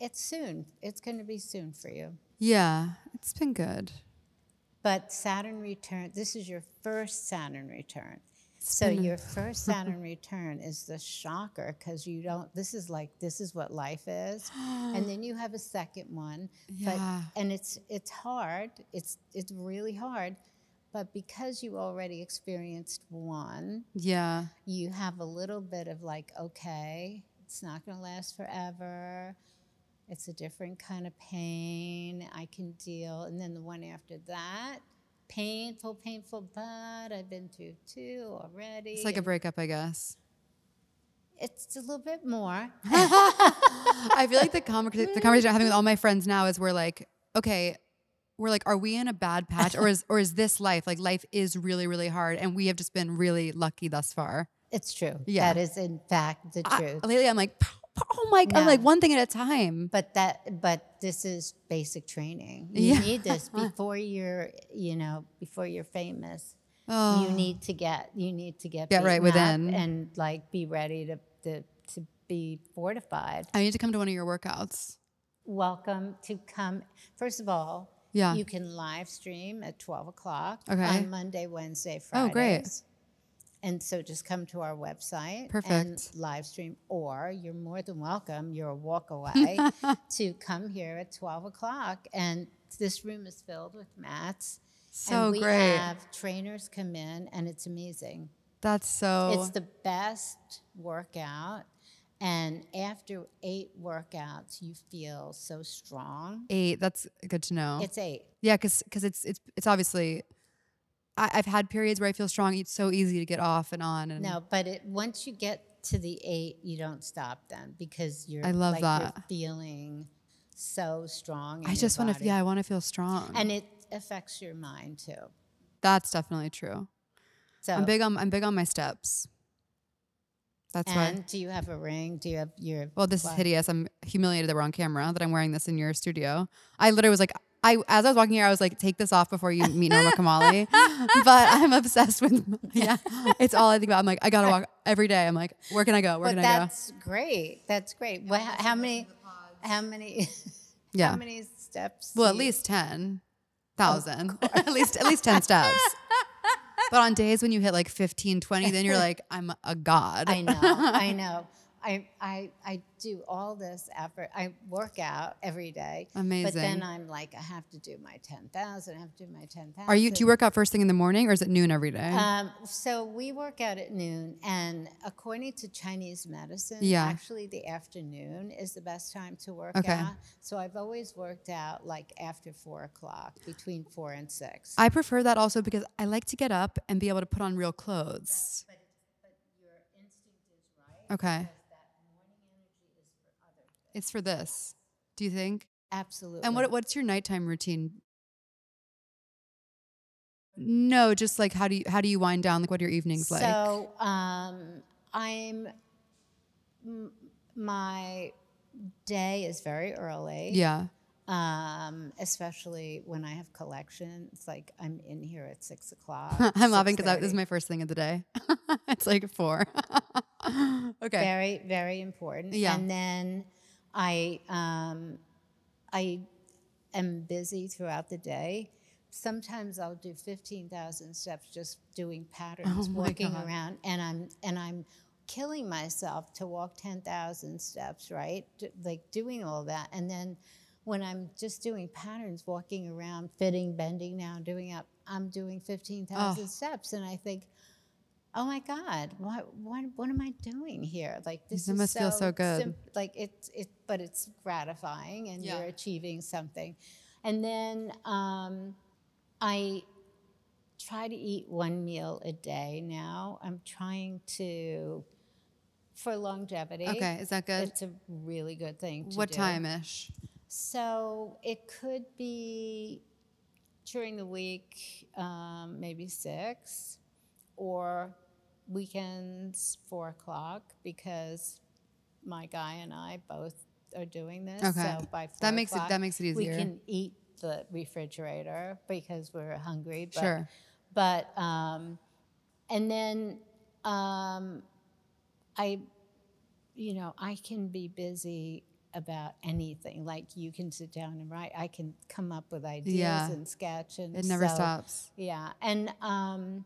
It's soon. It's going to be soon for you. Yeah. It's been good. But Saturn return, this is your first Saturn return. So your first Saturn return is the shocker because you don't, this is like, this is what life is. and then you have a second one. But, Yeah. and it's, it's hard. It's, it's really hard. But because you already experienced one, Yeah. you have a little bit of like, okay, it's not going to last forever. It's a different kind of pain. I can deal. And then the one after that, painful, painful, but I've been through two already. It's like a breakup, I guess. it's a little bit more. I feel like the, conver- the conversation I'm having with all my friends now is we're like, okay, we're like, are we in a bad patch or is or is this life? Like life is really, really hard and we have just been really lucky thus far. It's true. Yeah. That is, in fact, the I- truth. lately I'm like, oh my god, I'm like one thing at a time. but that but this is basic training you Yeah. need this before you're you know before you're famous Oh. you need to get you need to get Get right within. and like be ready to, to to be fortified I need to come to one of your workouts. welcome to come first of all Yeah. you can live stream at 12 o'clock Okay. on monday wednesday fridays Oh, great. and so just come to our website and Perfect. live stream, or you're more than welcome. You're a walk away to come here at 12 o'clock. And this room is filled with mats. So and we great. have trainers come in, and it's amazing. That's so. It's the best workout. And after eight workouts, you feel so strong. eight. That's good to know. It's eight. yeah, because because it's it's it's obviously. I, I've had periods where I feel strong. It's so easy to get off and on. And No, but it, once you get to the eight, you don't stop then because you're I love like that. feeling so strong. I just want to. Yeah, I want to feel strong. And it affects your mind too. That's definitely true. So I'm big on I'm big on my steps. That's why. and do you have a ring? Do you have your Well, this is hideous. I'm humiliated that we're on camera that I'm wearing this in your studio. I literally was like, I as I was walking here, I was like, take this off before you meet Norma Kamali. but I'm obsessed with yeah. It's all I think about. I'm like, I gotta walk every day. I'm like, where can I go? Where But can I go? that's great. That's great. Well, how, how many? How many? Yeah. How many steps? Well, at you- least ten thousand. at least at least ten steps. But on days when you hit like 15, 20, then you're like, I'm a god. I know. I know. I, I I do all this effort. I work out every day. Amazing. But then I'm like, I have to do my ten thousand. I have to do my ten thousand. Are you do you work out first thing in the morning or is it noon every day? Um, so we work out at noon, and according to Chinese medicine, Yeah. actually the afternoon is the best time to work Okay. out. So I've always worked out like after four o'clock, between four and six. I prefer that also because I like to get up and be able to put on real clothes. Okay. It's for this. Do you think? Absolutely. And what what's your nighttime routine? No, just like how do you how do you wind down? Like what are your evenings like? So um, I'm m- my day is very early. Yeah. Um, especially when I have collection. It's like I'm in here at six o'clock. I'm laughing because this is my first thing of the day. it's like four. okay. very very important Yeah. and then i um i am busy throughout the day sometimes i'll do 15000 steps just doing patterns Oh walking God. around and i'm and i'm killing myself to walk 10000 steps right D- like doing all that and then when i'm just doing patterns walking around fitting bending down doing up i'm doing 15000 Oh. steps and i think oh my god what what what am i doing here like this That is must feel so good. sim- like it's it but it's gratifying and Yeah. you're achieving something and then um, i try to eat one meal a day now i'm trying to for longevity Okay, is that good? it's a really good thing to What do. time ish? So it could be during the week, um, maybe six, or weekends, four o'clock, because my guy and I both are doing this. Okay. So by four That makes it- that makes it easier. We can eat the refrigerator because we're hungry. But, Sure. But um, and then um, I you know, I can be busy about anything. Like you can sit down and write. I can come up with ideas Yeah. and sketch and It never so- stops. Yeah, and um,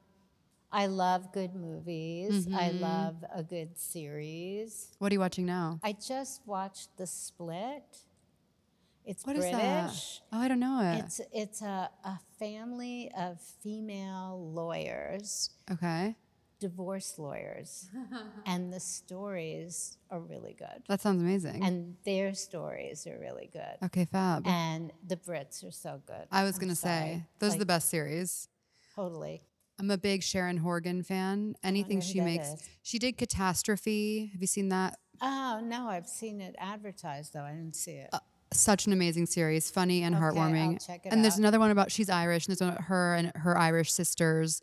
I love good movies. I Mm-hmm. love a good series. What are you watching now? I just watched The Split. It's What is British. that? Oh, I don't know it. It's it's a, a family of female lawyers okay. divorce lawyers, and the stories are really good. That sounds amazing. And their stories are really good. okay, fab. And the Brits are so good. I was I'm going to sorry. say, those are the best series. Totally. I'm a big Sharon Horgan fan. Anything she makes. is. She did Catastrophe. Have you seen that? Oh, no, I've seen it advertised, though. I didn't see it. Such an amazing series, funny and Okay, heartwarming. check it and there's another one about she's Irish, and there's one about her and her Irish sisters.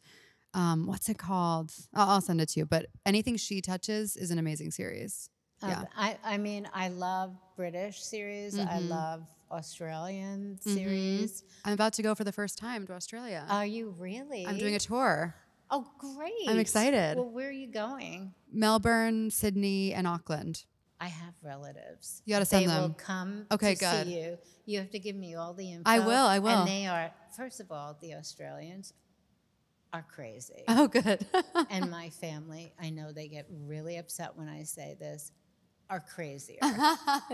Um, what's it called? I'll, I'll send it to you. But anything she touches is an amazing series. Um, yeah. I, I mean, I love British series. I Mm-hmm. love Australian mm-hmm. series. I'm about to go for the first time to Australia. Are you really? I'm doing a tour. Oh, great. I'm excited. Well, where are you going? Melbourne, Sydney, and Auckland. I have relatives. You gotta send They send will them. come Okay, to good. see you. You have to give me all the info. I will, I will. And they are, first of all, the Australians are crazy. Oh, good. and my family, I know they get really upset when I say this, are crazier.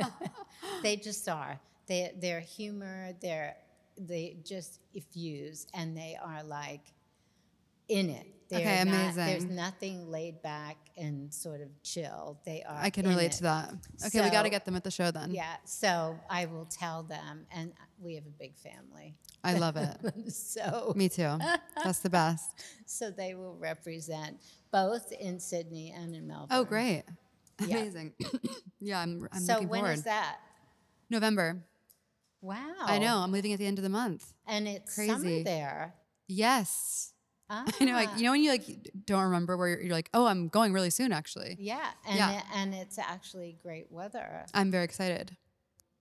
they just are. They, their humor, their, they just effuse, and they are like, in it. They're Okay, not- there's nothing laid back and sort of chill. They are. I can relate it. to that. Okay, we got to get them at the show then. Yeah, so I will tell them, and we have a big family. I love it. so, Me too. That's the best. so they will represent both in Sydney and in Melbourne. Oh, great. Yeah. Amazing. yeah, I'm, I'm so looking when forward. is that? November. Wow. I know. I'm leaving at the end of the month. And it's summer Crazy. there. Yes. Ah, I know. Like you know when you like don't remember where you're, you're like, oh, I'm going really soon. Actually, Yeah, and Yeah. It, and it's actually great weather. I'm very excited.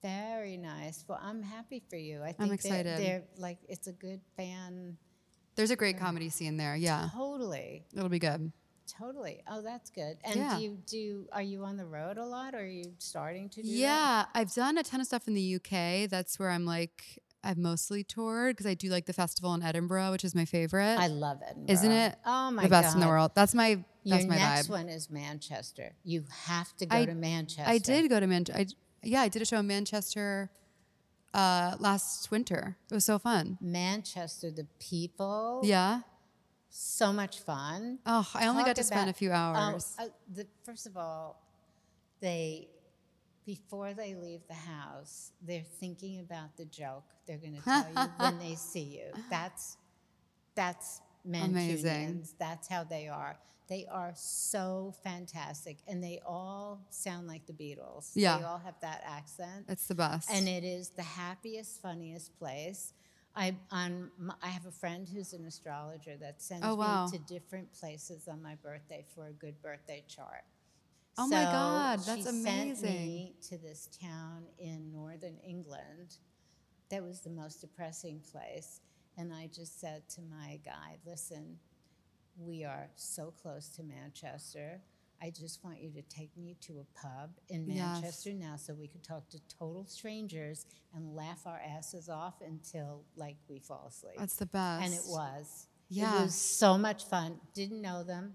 Very nice. Well, I'm happy for you. I think I'm they're- excited. They're, like it's a good fan. There's a great comedy scene there. Yeah, Totally, it'll be good. Totally. Oh, that's good. And Yeah. do you do? Are you on the road a lot? Or are you starting to do? that? Yeah, I've done a ton of stuff in the UK. That's where I'm like I've mostly toured because I do like the festival in Edinburgh, which is my favorite. I love it. Isn't it Oh my the best in the world? That's my Your that's my next vibe. one is Manchester. You have to go I- to Manchester. I did go to Manchester. Yeah, I did a show in Manchester uh, last winter. It was so fun. Manchester. The people. Yeah. So much fun. Oh, I only Talk got to spend a few hours. Oh, uh, the, first of all, they before they leave the house, they're thinking about the joke they're going to tell you when they see you. That's that's Amazing. Mancunians. That's how they are. They are so fantastic, and they all sound like the Beatles. Yeah. they all have that accent. it's the best. And it is the happiest, funniest place. I on I have a friend who's an astrologer that sends Oh, wow. me to different places on my birthday for a good birthday chart. Oh my God, that's she Sent amazing. me to this town in northern England. That was the most depressing place, and I just said to my guide, "Listen, we are so close to Manchester. I just want you to take me to a pub in Yes. Manchester now so we can talk to total strangers and laugh our asses off until like we fall asleep. That's the best. and it was. Yeah. It was so much fun. Didn't know them.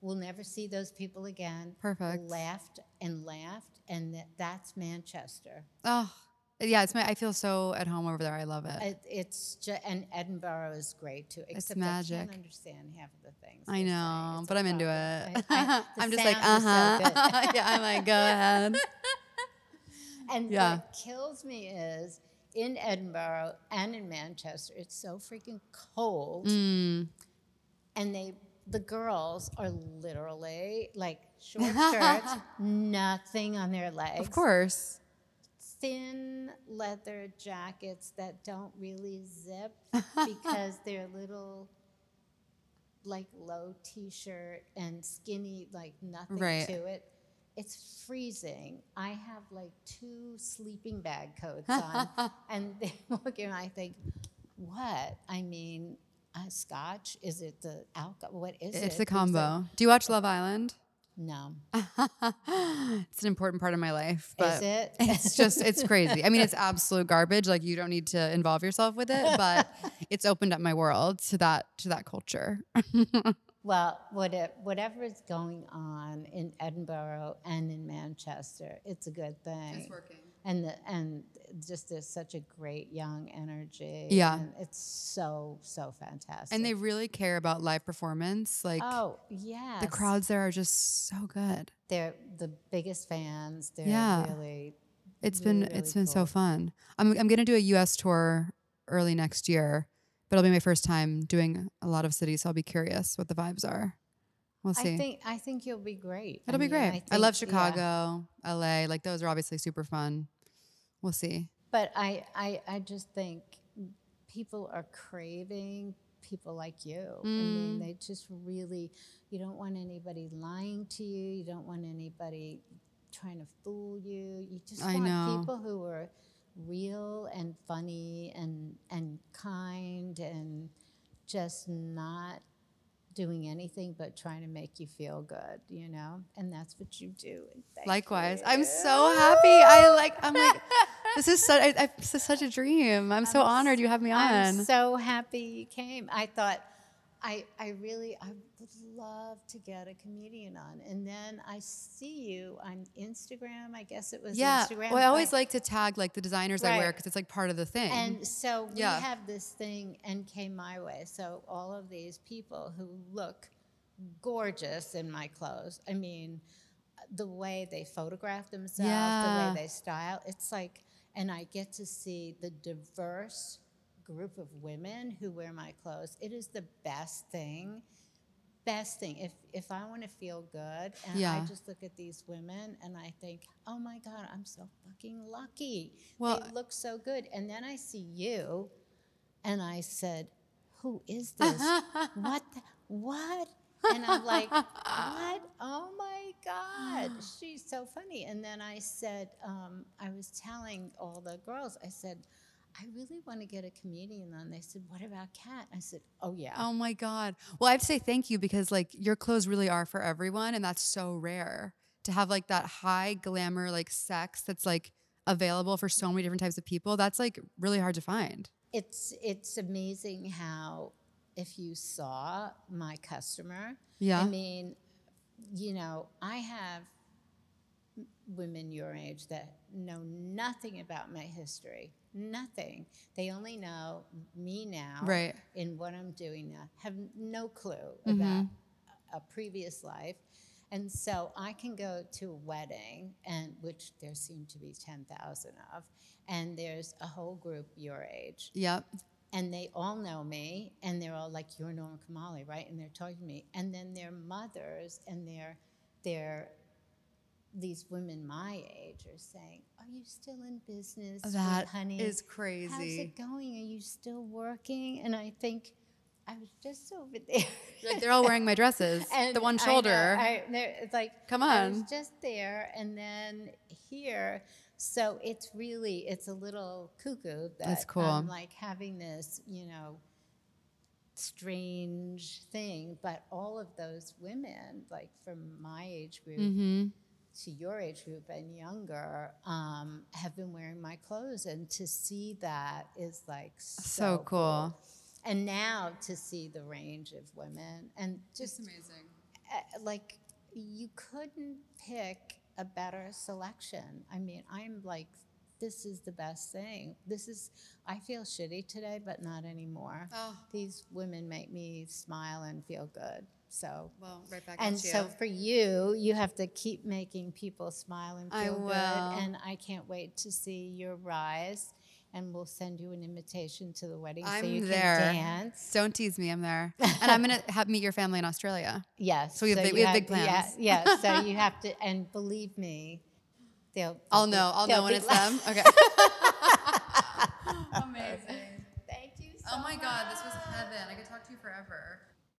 We'll never see those people again. Perfect. Laughed and laughed, and that, that's Manchester. Oh, yeah. It's my. I feel so at home over there. I love it. It, it's just, and Edinburgh is great too. Except I magic. can't understand half of the things. I know, but I'm into problem. it. I, I, I'm just like, uh is so huh. yeah, I'm like, go ahead. And Yeah. what kills me is in Edinburgh and in Manchester, it's so freaking cold, Mm. and they the girls are literally like short skirts, nothing on their legs, Of course. Thin leather jackets that don't really zip because they're little. Like low t-shirt and skinny, like nothing Right. to it. It's freezing. I have like two sleeping bag coats on, and they look and I think, what? I mean, uh, scotch? Is it the alcohol? What is it? It's the combo. Do you watch Love Island? No. it's an important part of my life. But is it? it's just it's crazy. I mean, it's absolute garbage. Like you don't need to involve yourself with it, but it's opened up my world to that to that culture. Well, what it, whatever is going on in Edinburgh and in Manchester, it's a good thing. It's working. And the, and just there's such a great young energy. Yeah. and it's so so fantastic. And they really care about live performance. Like oh yeah, the crowds there are just so good. They're the biggest fans. They're Yeah. really. It's really, been really it's been so fun. I'm I'm gonna do a U.S. tour early next year, but it'll be my first time doing a lot of cities. So I'll be curious what the vibes are. We'll see. I think I think you'll be great. It'll I be mean, great. I, love think- yeah. Chicago, L.A. Like those are obviously super fun. We'll see. But I, I, I just think people are craving people like you. I mean, Mm. they just really, you don't want anybody lying to you. You don't want anybody trying to fool you. You just I want know. people who are real and funny and, and kind and just not doing anything but trying to make you feel good, you know? And that's what you do. Likewise, you. I'm so happy. I like. I'm like. This is such. I, I, this is such a dream. I'm so I'm honored you have me on. I'm so happy you came. I thought I, I really, I would love to get a comedian on. And then I see you on Instagram. I guess it was Yeah. Instagram. Well, I always but- like to tag like the designers I wear because it's like part of the thing. And so we Yeah. have this thing and came my way. So all of these people who look gorgeous in my clothes. I mean, the way they photograph themselves, the way they style, it's like, and I get to see the diverse group of women who wear my clothes. It is the best thing. Best thing. If if I want to feel good and I just look at these women and I think, oh my God, I'm so fucking lucky. Well- they look so good. And then I see you and I said, Who is this? what the, what? And I'm like, What? Oh my God. She's so funny. And then I said, um, I was telling all the girls, I said, I really want to get a comedian on. They said, What about Cat? I said, Oh yeah. oh my god. Well, I have to say thank you because like your clothes really are for everyone, and that's so rare to have like that high glamour like sex that's like available for so many different types of people. That's like really hard to find. It's it's amazing how if you saw my customer, Yeah. I mean, you know, I have women your age that know nothing about my history, nothing. They only know me now, Right. In what I'm doing now, have no clue Mm-hmm. about a a previous life. And so I can go to a wedding, and which there seem to be 10,000 of, and there's a whole group your age, Yep. And they all know me, and they're all like, "You're Norma Kamali, right?" And they're talking to me, and then their mothers and their their these women my age are saying, "Are you still in business, That honey? is crazy How's it going? Are you still working?" And I think I was just over there. Like they're all wearing my dresses. And the one I know, shoulder. I, it's like Come on. I was on. just there, and then here. So it's really it's a little cuckoo that That's cool. I'm like having this, you know, strange thing. But all of those women, like from my age group mm-hmm. to your age group and younger, um, have been wearing my clothes, and to see that is like so, So cool. And now to see the range of women and just amazing. uh, like you couldn't pick a better selection. I mean, I'm like, this is the best thing. This is, I feel shitty today, but not anymore. Oh. These women make me smile and feel good. So, Well, right back and at you. so for you, you have to keep making people smile and I feel good. And I can't wait to see your rise. And we'll send you an invitation to the wedding so I'm you there. can dance. Don't tease me. I'm there, and I'm gonna have meet your family in Australia. Yes. So we have big- we have big plans. Yeah, so you have to, and believe me, they'll. I'll they'll know. I'll know when it's la- them. Okay. Amazing. Thank you oh so Oh my god, this was heaven. I could talk to you forever.